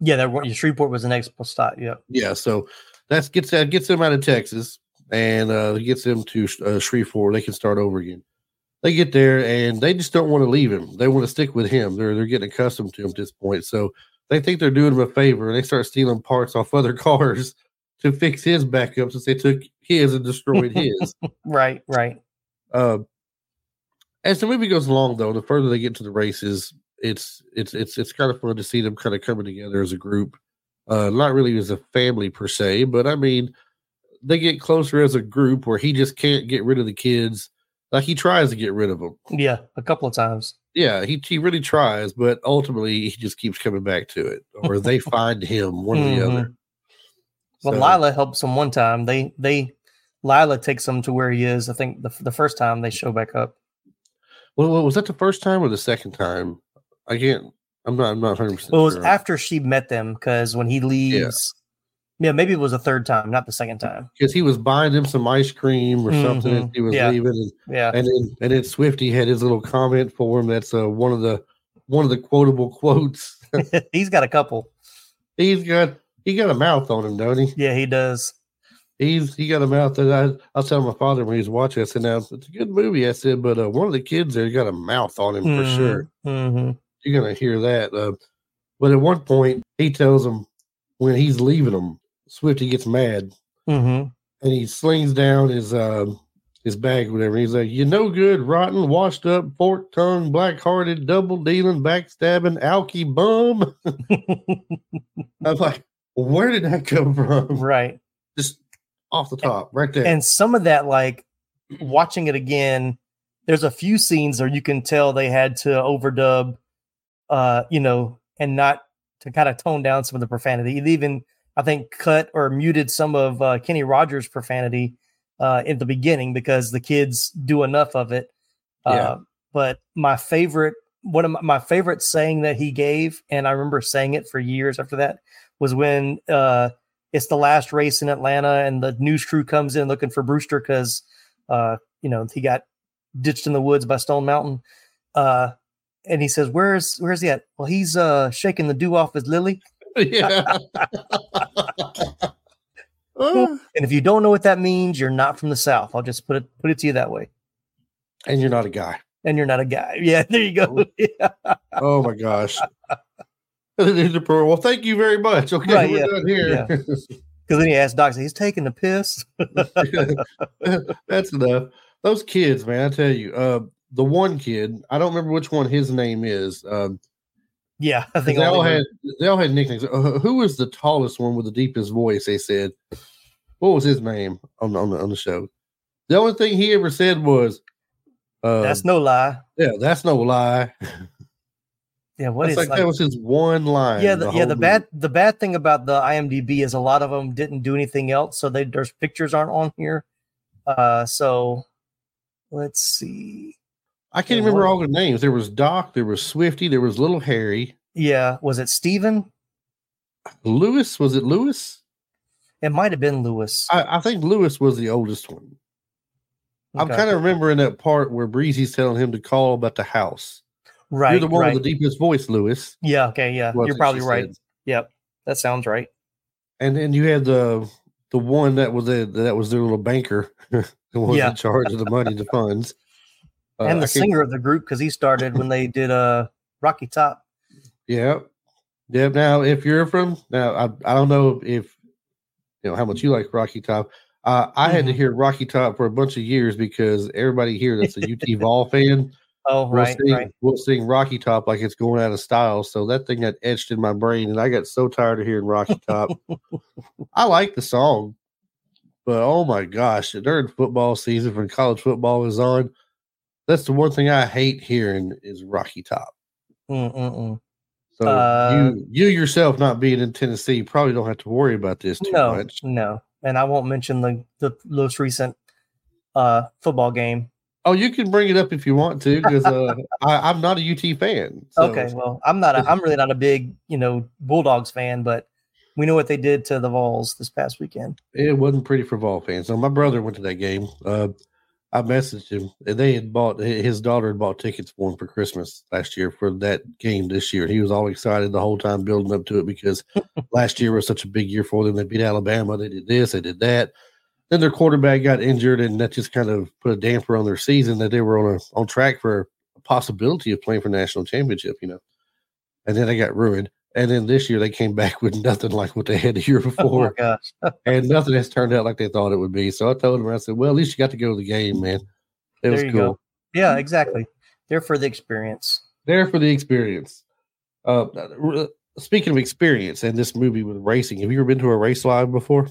Yeah, that Shreveport was the next stop. Yeah. Yeah, so that's gets that gets them out of Texas and uh, gets them to uh, Shreveport. They can start over again. They get there and they just don't want to leave him. They want to stick with him. They're they're getting accustomed to him at this point. So they think they're doing him a favor and they start stealing parts off other cars to fix his backup since they took his and destroyed his. Right. Right. Uh, as the movie goes along, though, the further they get to the races, it's it's it's it's kind of fun to see them kind of coming together as a group. Uh, not really as a family per se, but I mean, they get closer as a group where he just can't get rid of the kids. Like he tries to get rid of them. Yeah, a couple of times. Yeah, he he really tries, but ultimately he just keeps coming back to it, or they find him, one or the other. Mm-hmm. Well, So- Lila helps him one time. They they Lila takes him to where he is. I think the the first time they show back up. Well, was that the first time or the second time? I can't. I'm not. I'm not 100. percent Well, it was sure. after she met them because when he leaves, yeah. maybe it was the third time, not the second time. because he was buying them some ice cream or something as Mhm. he was Yeah. leaving, and, Yeah, and then and then Swifty had his little comment for him. That's uh, one of the one of the quotable quotes. he's got a couple. He's got he got a mouth on him, don't he? Yeah, he does. He's he got a mouth that I I was telling my father when he was watching. I said, "Now it's a good movie." I said, "But uh, one of the kids there got a mouth on him for sure." hmm You're gonna hear that. Uh, but at one point, he tells him when he's leaving him, Swifty gets mad hmm and he slings down his um his bag, or whatever. He's like, "You no good, rotten, washed up, fork tongue, black hearted, double dealing, backstabbing, alky bum." I'm like, "Where did that come from?" right. Just off the top, right there. And some of that, like watching it again, there's a few scenes where you can tell they had to overdub, uh, you know, and not to kind of tone down some of the profanity. It even, I think, cut or muted some of uh, Kenny Rogers' profanity uh, in the beginning because the kids do enough of it. Uh, Yeah. But my favorite, one of my, my favorite saying that he gave, and I remember saying it for years after that, was when uh, it's the last race in Atlanta, and the news crew comes in looking for Brewster because, uh, you know, he got ditched in the woods by Stone Mountain. Uh, and he says, "Where's where's he at?" Well, he's uh shaking the dew off his lily. yeah. Uh, And if you don't know what that means, you're not from the South. I'll just put it put it to you that way. and you're not a guy. And you're not a guy. Yeah, there you go. Yeah. Oh my gosh. well, thank you very much. Okay, Right, we're yeah, done here. Because then he asked Doc, he's taking the piss. That's enough. Those kids, man, I tell you, uh, the one kid, I don't remember which one his name is. Um, Yeah, I think they all had they all had nicknames. Uh, who was the tallest one with the deepest voice? They said. What was his name on on the, on the show? The only thing he ever said was, Uh, That's no lie. yeah, that's no lie. Yeah, what That's is like, like, that was his one line. yeah, the, yeah. The movie. bad the bad thing about the IMDb is a lot of them didn't do anything else, so they their pictures aren't on here. Uh, so let's see. I can't Yeah, remember all the names. There was Doc, there was Swifty, there was Little Harry. Yeah, was it Steven? Lewis, was it Lewis? It might have been Lewis. I, I think Lewis was the oldest one. I'm kind of remembering that part where Breezy's telling him to call about the house. Right. You're the one right. with the deepest voice, Lewis. yeah. Okay. Yeah. was You're probably right. said. Yep. That sounds right. And then you had the the one that was a, that was their little banker, the one Yeah. in charge of the money, the funds, Uh, and the singer of the group because he started when they did uh Rocky Top. Yeah, yeah. Now, if you're from now, I I don't know if you know how much you like Rocky Top. Uh, I had to Mhm. hear Rocky Top for a bunch of years because everybody here that's a UT Vol fan Oh, will right, sing right. will sing Rocky Top like it's going out of style. So that thing got etched in my brain, and I got so tired of hearing Rocky Top. I like the song, but oh my gosh, during football season when college football is on, that's the one thing I hate hearing is Rocky Top. Mm-mm-mm. So Uh, you you yourself not being in Tennessee probably don't have to worry about this too No, much. no, and I won't mention the the most recent uh football game. Oh, you can bring it up if you want to because uh, I, I'm not a UT fan. So okay, well, I'm not. A, I'm really not a big you know Bulldogs fan, but we know what they did to the Vols this past weekend. it wasn't pretty for Vol fans. So my brother went to that game. Uh, I messaged him, and they had bought his daughter had bought tickets for him for Christmas last year for that game this year. He was all excited the whole time building up to it because last year was such a big year for them. They beat Alabama. They did this. They did that. Then their quarterback got injured, and that just kind of put a damper on their season. That they were on a on track for a possibility of playing for national championship. You know, and then they got ruined. And then this year they came back with nothing like what they had the year Oh my before gosh! and nothing has turned out like they thought it would be. So I told them, I said, "Well, at least you got to go to the game, man. It was There you cool. go. Yeah, exactly. They're for the experience. There for the experience." Uh, speaking of experience and this movie with racing, have you ever been to a race live before?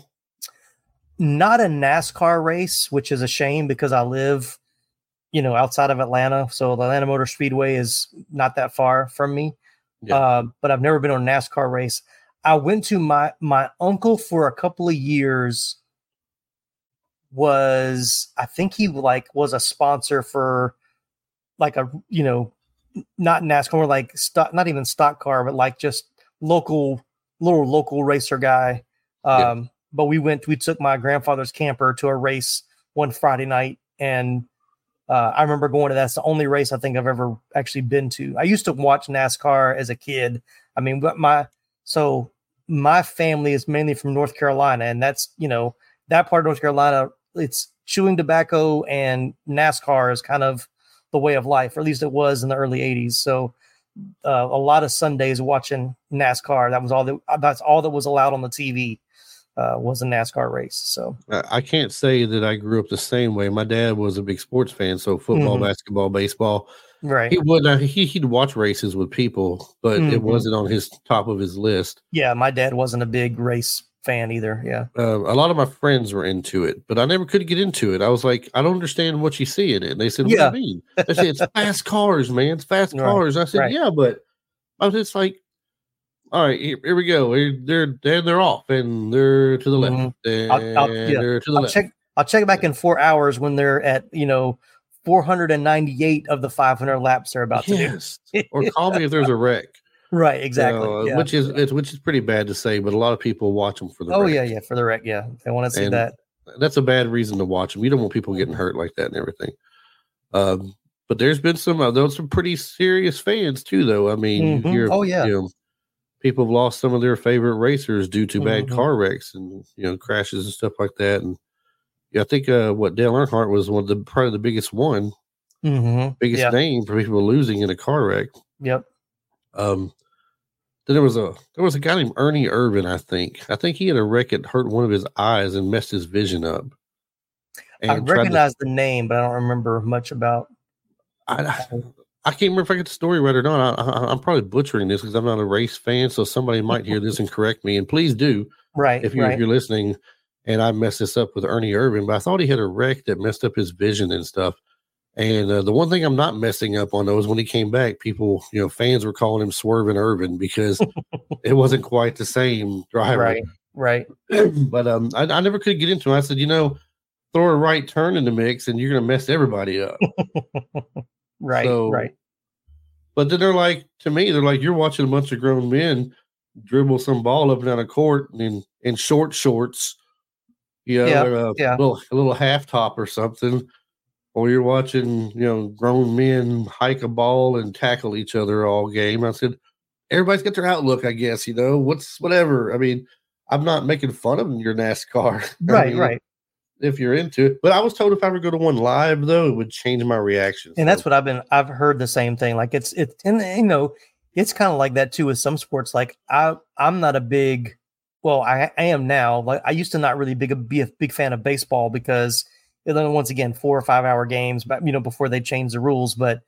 Not a NASCAR race, which is a shame because I live, you know, outside of Atlanta, so the Atlanta Motor Speedway is not that far from me. Yeah. Uh, but I've never been on a NASCAR race. I went to my my uncle for a couple of years. Was I think he like was a sponsor for like a you know not NASCAR more like stock not even stock car but like just local little local racer guy. Yeah. But we went we took my grandfather's camper to a race one Friday night and uh, I remember going to that's the only race I think I've ever actually been to. I used to watch NASCAR as a kid. I mean, but my so my family is mainly from North Carolina, and that's you know that part of North Carolina. It's chewing tobacco and NASCAR is kind of the way of life, or at least it was in the early '80s. So uh, a lot of Sundays watching NASCAR. That was all that. That's all that was allowed on the TV uh, was a NASCAR race. So I can't say that I grew up the same way. My dad was a big sports fan, so football, Mhm. basketball, baseball. right, He would not. He, he'd watch races with people, but it Mhm. wasn't on his top of his list. yeah. My dad wasn't a big race fan either. Yeah. uh, a lot of my friends were into it, but I never could get into it. I was like, I don't understand what you see in it. And they said, What Yeah. do you mean? They said, It's fast cars, man. It's fast Right, cars. I said, right. Yeah, but I was just like, All right, here, here we go. They're they're they're, off and they're to the left. Mhm. And I'll- I'll- yeah, they're to the I'll left. check. I'll check back in four hours when they're at you know 498 of the 500 laps they're about to yes. or call me if there's a wreck. Right. Exactly. Uh, yeah. Which is it's, which is pretty bad to say, but a lot of people watch them for the oh wreck. yeah, yeah. For the wreck. Yeah. They want to see And that. that's a bad reason to watch them. You don't want people getting hurt like that and everything. Um, but there's been some uh, those some pretty serious fans too, though. I mean, Mhm. hear, Oh, yeah. you know, people have lost some of their favorite racers due to bad Mhm. car wrecks and you know crashes and stuff like that. And yeah, I think uh, what Dale Earnhardt was one of the probably the biggest one, Mm-hmm. biggest name for people losing in a car wreck. Yep. Um, then there was a there was a guy named Ernie Irvan, I think. I think he had a wreck that hurt one of his eyes and messed his vision up. I tried to- recognize the name, but I don't remember much about. I, I can't remember if I get the story right or not. I, I, I'm probably butchering this because I'm not a race fan, so somebody might hear this and correct me. And please do Right. if you're right. if you're listening. And I messed this up with Ernie Irvan, but I thought he had a wreck that messed up his vision and stuff. And uh, the one thing I'm not messing up on though is when he came back, people, you know, fans were calling him Swerving Irvan because it wasn't quite the same driver. Right. Right. but um, I, I never could get into it. I said, you know, throw a right turn in the mix and you're going to mess everybody up. right. So- right. But then they're like, to me, they're like, you're watching a bunch of grown men dribble some ball up and down a court in in short shorts, you know, Yeah, a yeah. little a little half top or something, or you're watching, you know, grown men hike a ball and tackle each other all game. I said, everybody's got their outlook, I guess. You know, what's whatever. I mean, I'm not making fun of your NASCAR, I Right. mean, right. If you're into it, but I was told if I ever go to one live, though, it would change my reaction. and that's what I've been. I've heard the same thing. Like it's it's and you know it's kind of like that too with some sports. Like I I'm not a big. Well, I, I am now. Like I used to not really big be a big fan of baseball because you know, once again four or five hour games, but you know before they change the rules. But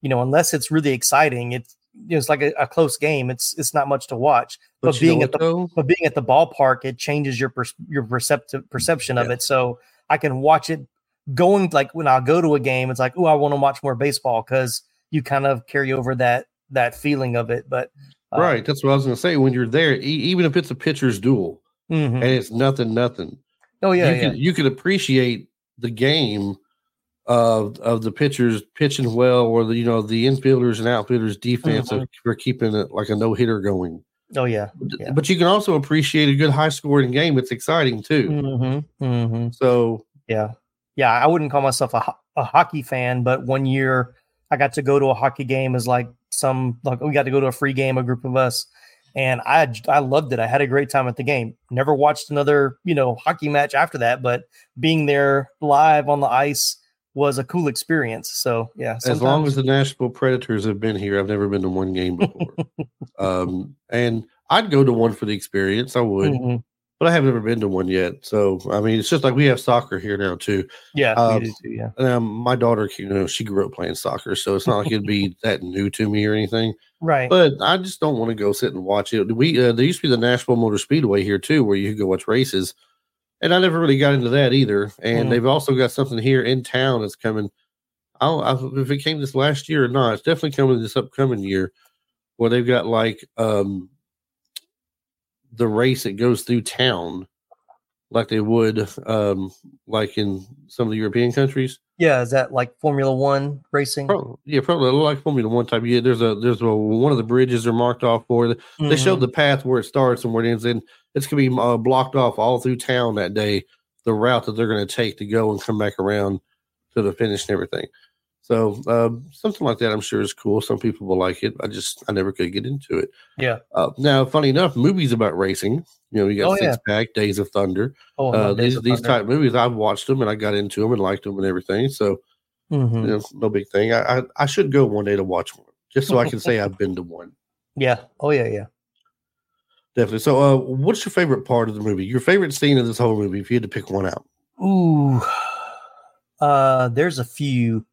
you know unless it's really exciting, it's you know, it's like a, a close game. It's it's not much to watch. but but being at the- though? but being at the ballpark, it changes your pers- your perceptive perception of Yeah. it. So I can watch it going like when I go to a game, it's like, oh, I want to watch more baseball because you kind of carry over that that feeling of it. But uh, right, that's what I was going to say. When you're there, e- even if it's a pitcher's duel mhm. and it's nothing, nothing, oh yeah, you yeah, can you can appreciate the game of of the pitchers pitching well, or the you know the infielders and outfielders defense Mm-hmm. for keeping it like a no hitter going. oh yeah. But- Yeah. But you can also appreciate a good high scoring game. It's exciting too. Mm-hmm, mm-hmm. So Yeah, yeah. I wouldn't call myself a, a hockey fan, but one year I got to go to a hockey game as like some like we got to go to a free game, a group of us, and I I loved it. I had a great time at the game. Never watched another you know hockey match after that, but being there live on the ice was a cool experience. So yeah, as long as the Nashville Predators have been here, I've never been to one game before. um, and I'd go to one for the experience. I would. Mhm. but I have never been to one yet. So I mean, it's just like we have soccer here now too. yeah, um, do too, yeah, Um, my daughter, you know, she grew up playing soccer, so it's not like it'd be that new to me or anything. right. But I just don't want to go sit and watch it. We uh, there used to be the Nashville Motor Speedway here too, where you could go watch races, and I never really got into that either. And Mm. they've also got something here in town that's coming. I don't I, know if it came this last year or not. It's definitely coming this upcoming year, where they've got like um the race that goes through town, like they would um like in some of the European countries. yeah, is that like Formula One racing? Probably, yeah, probably like Formula One type. Yeah, there's a there's a one of the bridges are marked off for. It. They showed Mhm. the path where it starts and where it ends, and it's gonna be uh, blocked off all through town that day. The route that they're gonna take to go and come back around to the finish and everything. So um, something like that, I'm sure is cool. Some people will like it. I just I never could get into it. Yeah. Uh, now, funny enough, movies about racing. You know, you got Oh, yeah. Six Pack, Days of Thunder. Oh, Uh, these these type movies, I've watched them and I got into them and liked them and everything. So Mhm. you know, no big thing. I, I I should go one day to watch one, just so I can say I've been to one. Yeah. Oh yeah, yeah. Definitely. So, uh, what's your favorite part of the movie? Your favorite scene of this whole movie, if you had to pick one out? Ooh, uh, there's a few.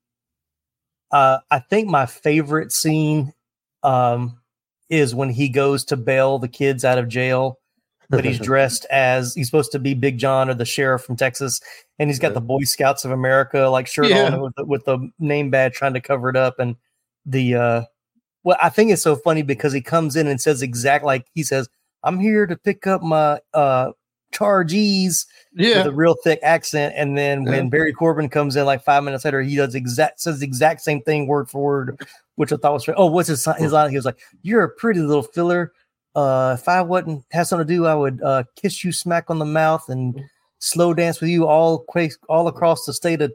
Uh, I think my favorite scene, um, is when he goes to bail the kids out of jail, but he's dressed as he's supposed to be Big John or the sheriff from Texas, and he's got Yeah. the Boy Scouts of America like shirt Yeah. on with the, with the name badge trying to cover it up, and the uh, well, I think it's so funny because he comes in and says exact like he says, "I'm here to pick up my uh chargees." yeah, with a real thick accent. And then when Yeah. Barry Corbin comes in like five minutes later, he does exact says the exact same thing word for word, which I thought was oh, what's his his line? He was like, "You're a pretty little filler. Uh, if I wouldn't have something to do, I would uh, kiss you smack on the mouth and slow dance with you all all across the state of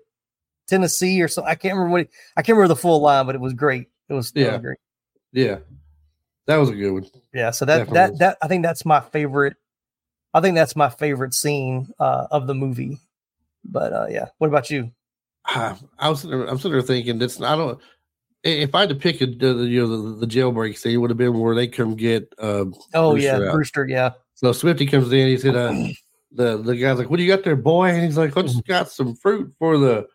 Tennessee or so. I can't remember what he, I can't remember the full line, but it was great. It was, it was Yeah. great. yeah, that was a good one. Yeah, so that Definitely. that that I think that's my favorite. I think that's my favorite scene uh, of the movie. But uh, yeah, what about you? Ah, I was sitting there, I'm sitting there thinking that's I don't. If I had to pick a the, the, you know the, the jailbreak scene, it would have been where they come get. Um, Oh Brewster yeah, out. Brewster. Yeah, so Swifty comes in. He said, uh, "the the guy's like, what do you got there, boy?" And he's like, "I just got some fruit for the."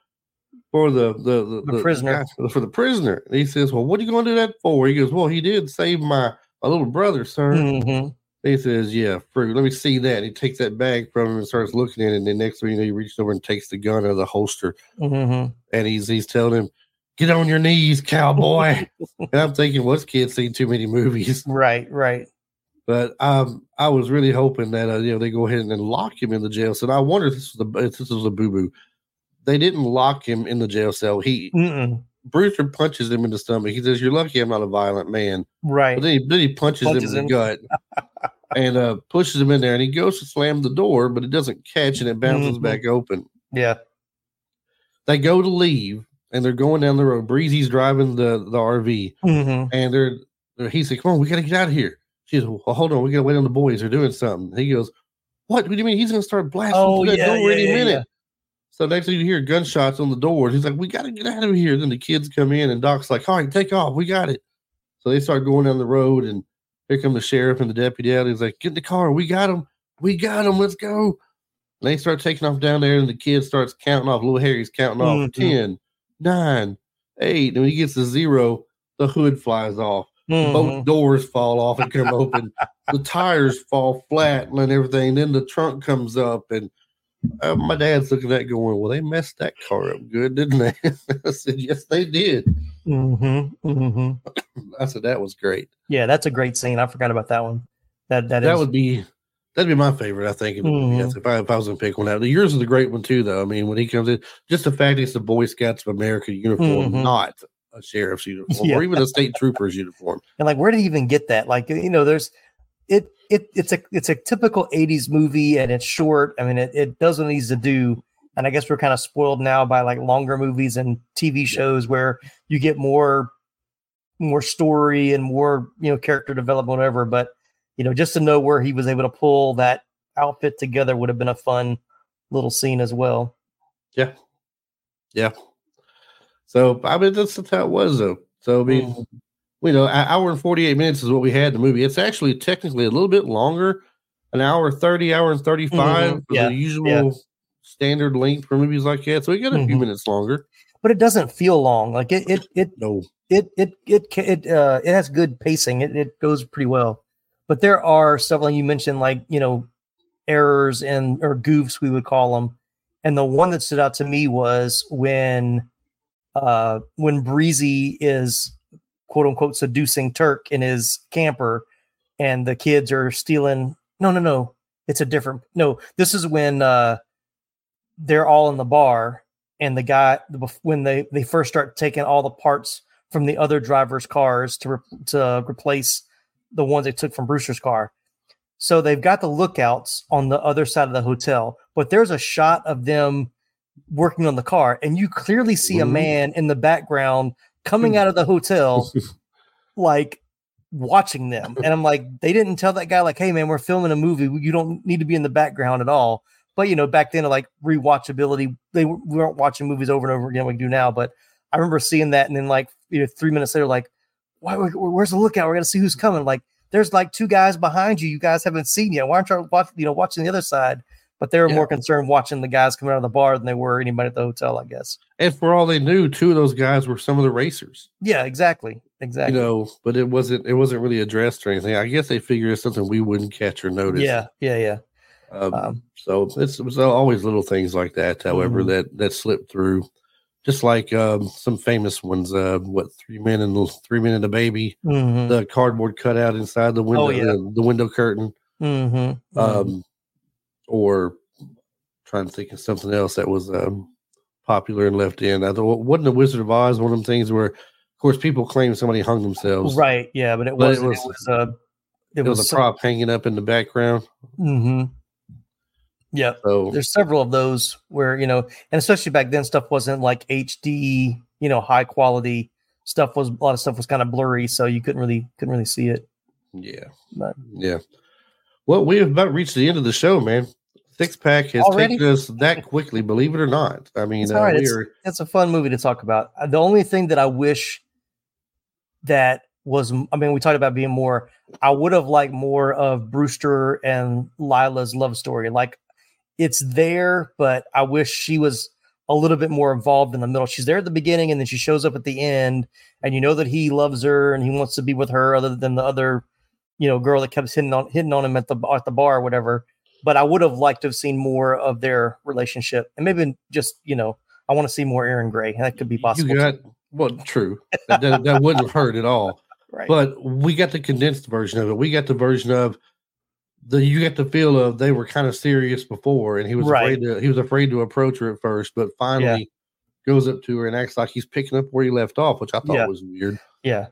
For the the The prisoner. guy- for the prisoner, and he says, "Well, what are you going to do that for?" He goes, "Well, he did save my my little brother, sir." Mhm. He says, "Yeah, fruit. Let me see that." He takes that bag from him and starts looking at it. And the next thing you know, he reaches over and takes the gun out of the holster, Mm-hmm. and he's he's telling him, "Get on your knees, cowboy." and I'm thinking, "What's well, kid seen too many movies?" Right, right. But um, I was really hoping that uh, you know they go ahead and then lock him in the jail So I wonder if this was a if this was a boo boo. They didn't lock him in the jail cell. He Mm-mm. Brewster punches him in the stomach. He says, "You're lucky I'm not a violent man." Right. But then he, then he punches, Punches him in him. the gut and uh, pushes him in there. And he goes to slam the door, but it doesn't catch and it bounces Mhm. back open. Yeah. They go to leave and they're going down the road. Breezy's driving the, the RV Mm-hmm. and they're, they're he said, Come on, we got to get out of here. She says, Well, hold on, we got to wait on the boys. They're doing something. He goes, What? What do you mean? He's going to start blasting Oh, through that yeah, door yeah, any yeah, minute. So next thing you hear gunshots on the door. He's like, We got to get out of here. Then the kids come in and Doc's like, All right, take off. We got it. So they start going down the road and here come the sheriff and the deputy out. He's like, Get in the car. We got him. We got him. Let's go. And they start taking off down there and the kid starts counting off. Little Harry's counting off Mhm. 10, 9, 8. And when he gets to zero, the hood flies off. Mhm. Both doors fall off and come open. The tires fall flat and everything. Then the trunk comes up, and uh, my dad's looking at it going, "Well, they messed that car up good, didn't they?" I said, "Yes, they did." Mm-hmm. Mm-hmm. I said, "That was great. Yeah, that's a great scene. I forgot about that one. That that, That is- would be that'd be my favorite. I think in the movie. Mhm. Yes, if I if I was gonna pick one out, the yours is a great one too. Though I mean, when he comes in, just the fact it's the Boy Scouts of America uniform, Mhm. not a sheriff's uniform Yeah. or even a state trooper's uniform. and like where did he even get that? Like you know, there's it it it's a it's a typical 80s movie and it's short. I mean, it, it does what it needs to do. And I guess we're kind of spoiled now by like longer movies and TV shows where you get more more story and more, you know, character development, whatever. But you know, just to know where he was able to pull that outfit together would have been a fun little scene as well. Yeah, yeah. So I mean, that's, that's how it was though. So I mean. Mhm. You know, an hour and 48 minutes is what we had in the movie. It's actually technically a little bit longer, an hour 30, hour and 35 Mhm. Yeah, the usual standard length for movies like that. So we got a few Mhm. minutes longer. But it doesn't feel long. Like it it it No, it it it it uh it has good pacing. It it goes pretty well. But there are several you mentioned like you know errors and or goofs we would call them. And the one that stood out to me was when uh when Breezy is quote unquote seducing Turk in his camper and the kids are stealing no no no it's a different no this is when uh they're all in the bar and the guy when they they first start taking all the parts from the other drivers' cars to re- to replace the ones they took from Brewster's car. So they've got the lookouts on the other side of the hotel, but there's a shot of them working on the car, and you clearly see a Mhm. man in the background coming out of the hotel, like watching them. And I'm like, they didn't tell that guy, like, hey man, we're filming a movie. You don't need to be in the background at all. But you know, back then, like rewatchability, they weren't watching movies over and over again like we do now. But I remember seeing that, and then like you know, three minutes later, like, why? Where's the lookout? We're gonna see who's coming. Like, there's like two guys behind you. You guys haven't seen yet. Why aren't you watch, you know watching the other side? But they were Yeah. more concerned watching the guys coming out of the bar than they were anybody at the hotel. I guess. and for all they knew, two of those guys were some of the racers. Yeah, exactly, exactly. You know, but it wasn't it wasn't really addressed or anything. I guess they figured it's something we wouldn't catch or notice. yeah, yeah, yeah. Um, Um, so it's, it was always little things like that. However, Mhm. that that slipped through, just like um, some famous ones. Uh, what three men and three men and a baby, mhm, the cardboard cutout inside the window, Oh, yeah. the, the window curtain, mhm, mhm. um, or trying to think of something else that was um, popular and left in. I thought wasn't the Wizard of Oz one of them things where, of course, people claim somebody hung themselves. right. Yeah, but it But was it it was- was, uh, it, It was, a prop hanging up in the background. Mm-hmm. Yeah, So there's several of those where you know, and especially back then, stuff wasn't like HD, you know, high quality stuff was a lot of stuff was kind of blurry, so you couldn't really couldn't really see it. Yeah. But- Yeah. Well, we have about reached the end of the show, man. Six pack has Already? taken us that quickly, believe it or not. I mean, It's uh, right. we It's, are it's a fun movie to talk about. Uh, The only thing that I wish that was, I mean, we talked about being more. I would have liked more of Brewster and Lila's love story. Like, it's there, but I wish she was a little bit more involved in the middle. She's there at the beginning, and then she shows up at the end, and you know that he loves her and he wants to be with her, other than the other you know girl that kept hitting on hitting on him at the at the bar or whatever. But I would have liked to have seen more of their relationship, and maybe just you know I want to see more Erin Gray. That could be possible. You got well, true. that, that, that wouldn't have hurt at all. right. But we got the condensed version of it. We got the version of the you get the feel of they were kind of serious before, and he was Right. afraid to he was afraid to approach her at first, but finally goes up to her and acts like he's picking up where he left off, which I thought Yeah. was weird. yeah.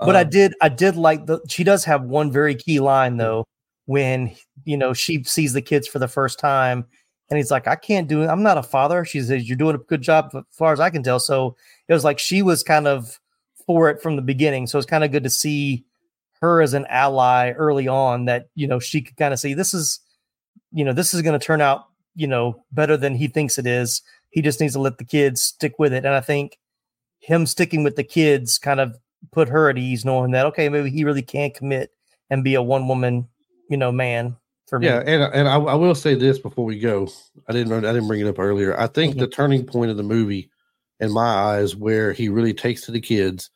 But I Um, did I did like the she does have one very key line though when you know she sees the kids for the first time and he's like I can't do it. I'm not a father. She says you're doing a good job as far as I can tell. So it was like she was kind of for it from the beginning. So it's kind of good to see her as an ally early on that you know she could kind of see this is you know this is going to turn out you know better than he thinks it is. He just needs to let the kids stick with it. And I think him sticking with the kids kind of put her at ease knowing that okay maybe he really can't commit and be a one woman you know man for me Yeah, and and I, I will say this before we go. I didn't I didn't bring it up earlier. I think Mhm. the turning point of the movie, in my eyes, where he really takes to the kids,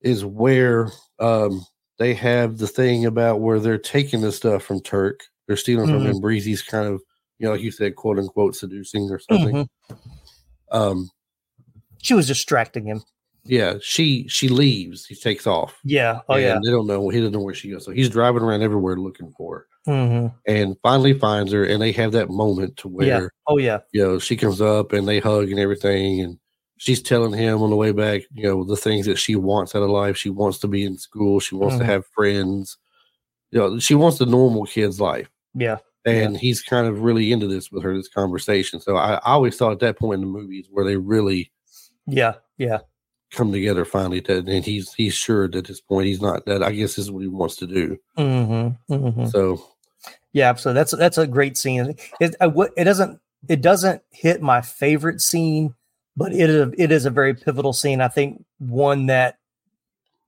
is where um, they have the thing about where they're taking the stuff from Turk. They're stealing from Mhm. him. Breezy's kind of you know like you said, quote unquote, seducing or something. Mhm. Um, she was distracting him yeah, she she leaves. He takes off. yeah oh and yeah they don't know. He doesn't know where she goes. So he's driving around everywhere looking for her. hmm and finally finds her and they have that moment to where yeah oh yeah you know she comes up and they hug and everything and she's telling him on the way back you know the things that she wants out of life she wants to be in school she wants Mhm. to have friends you know she wants the normal kid's life yeah and he's kind of really into this with her this conversation so I, I always thought at that point in the movies where they really yeah yeah come together finally that and he's he's sure at this point he's not that i guess is what he wants to do. Hmm hmm so yeah so that's that's a great scene. It, I it doesn't it doesn't hit my favorite scene but it is it is a very pivotal scene. I think one that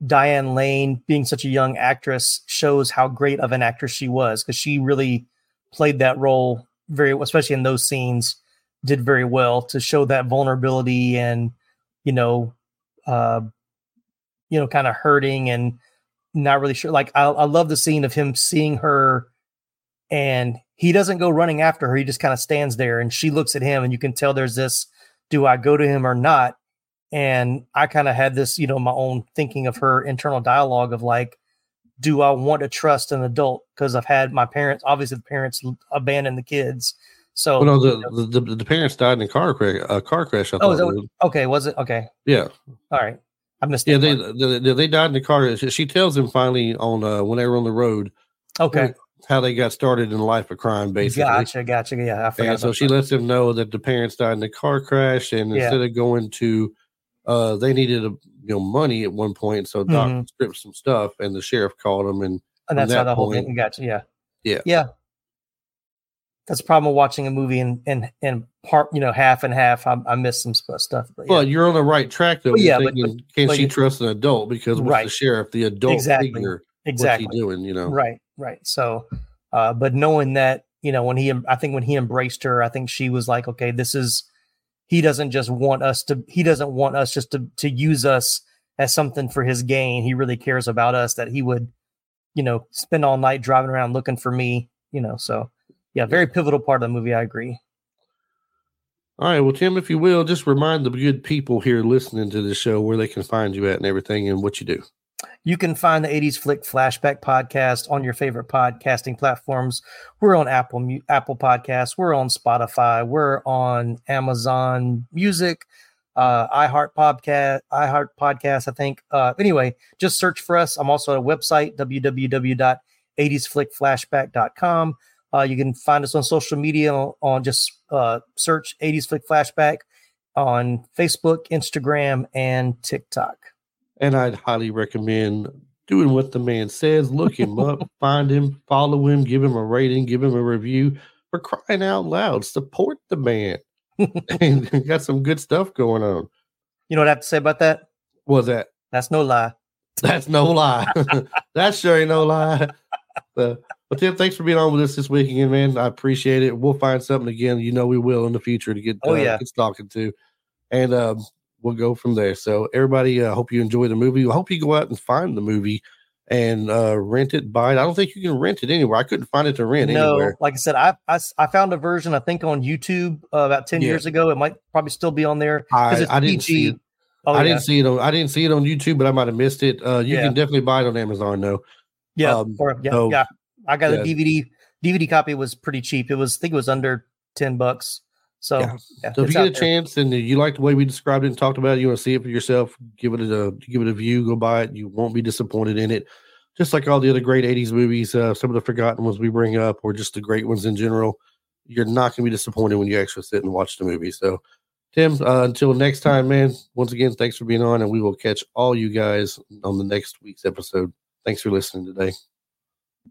diane lane being such a young actress shows how great of an actress she was because she really played that role very especially in those scenes did very well to show that vulnerability and you know uh you know kind of hurting and not really sure like I, I love the scene of him seeing her and he doesn't go running after her he just kind of stands there and she looks at him and you can tell there's this do i go to him or not? And i kind of had this you know my own thinking of her internal dialogue of like do i want to trust an adult? Because i've had my parents obviously the parents abandon the kids so well, no, the, the, the the parents died in a car crash. A car crash. I Oh, thought. that was. okay was it okay yeah, all right i missed Yeah, they, they they died in the car. She, tells him finally on uh, when they were on the road okay how they got started in life of crime, basically. gotcha gotcha yeah i forgot And so she that. lets him know that the parents died in the car crash, and Yeah. instead of going to, uh, they needed a you know money at one point, so Doc Mhm. stripped some stuff, and the sheriff called him, and and that's how that the whole thing gotcha yeah Yeah. yeah that's the problem with watching a movie and and and part you know half and half i, I miss some stuff but yeah. well, you're on the right track though. Well, yeah, but- thinking, can but she you- trust an adult? Because with the sheriff, the adult Exactly. figure, exactly what's he doing? You know, Right, right. So, uh, but knowing that, you know, when he, I think when he embraced her, I think she was like, okay, this is, he doesn't just want us to, he doesn't want us just to, to use us as something for his gain. He really cares about us that he would, you know, spend all night driving around looking for me, you know, so yeah, very pivotal part of the movie. I agree. All right, well, Tim, if you will, just remind the good people here listening to the show where they can find you at and everything, and what you do. You can find the 80s Flick Flashback podcast on your favorite podcasting platforms. We're on Apple Apple Podcasts, we're on Spotify, we're on Amazon Music, uh iHeart Podcast, iHeart Podcast, I think. Uh anyway, just search for us. I'm also at a website www.80sflickflashback.com. Uh you can find us on social media on, just uh search 80s Flick Flashback on Facebook, Instagram, and TikTok. And I'd highly recommend doing what the man says. Look him up, find him, follow him, give him a rating, give him a review. For crying out loud, support the man. and got some good stuff going on. You know what I have to say about that? Was that? That's no lie. That's no lie. that sure ain't no lie. But Tim, thanks for being on with us this week again, man. I appreciate it. We'll find something again. You know we will in the future to get Oh, uh, yeah. get talking to, and um, we'll go from there. So everybody, I uh, hope you enjoy the movie. I hope you go out and find the movie and uh, rent it. Buy it. I don't think you can rent it anywhere. I couldn't find it to rent no, anywhere. like I said, I I found a version I think on YouTube uh, about ten Yeah. years ago. It might probably still be on there I, it's I didn't see it. Oh I yeah, didn't see it on. I didn't see it on YouTube, but I might have missed it. Uh, you Yeah. can definitely buy it on Amazon though. yeah, um, or, yeah, so- yeah. I got yeah. a DVD DVD copy was pretty cheap. It was I think it was under ten bucks. So Yeah. yeah, So if you get a there. chance and you like the way we described it and talked about it, you want to see it for yourself, give it a give it a view, go buy it. You won't be disappointed in it. Just like all the other great '80s movies, uh, some of the forgotten ones we bring up, or just the great ones in general, you're not going to be disappointed when you actually sit and watch the movie. So, Tim, uh, until next time, man. Once again, thanks for being on, and we will catch all you guys on the next week's episode. Thanks for listening today.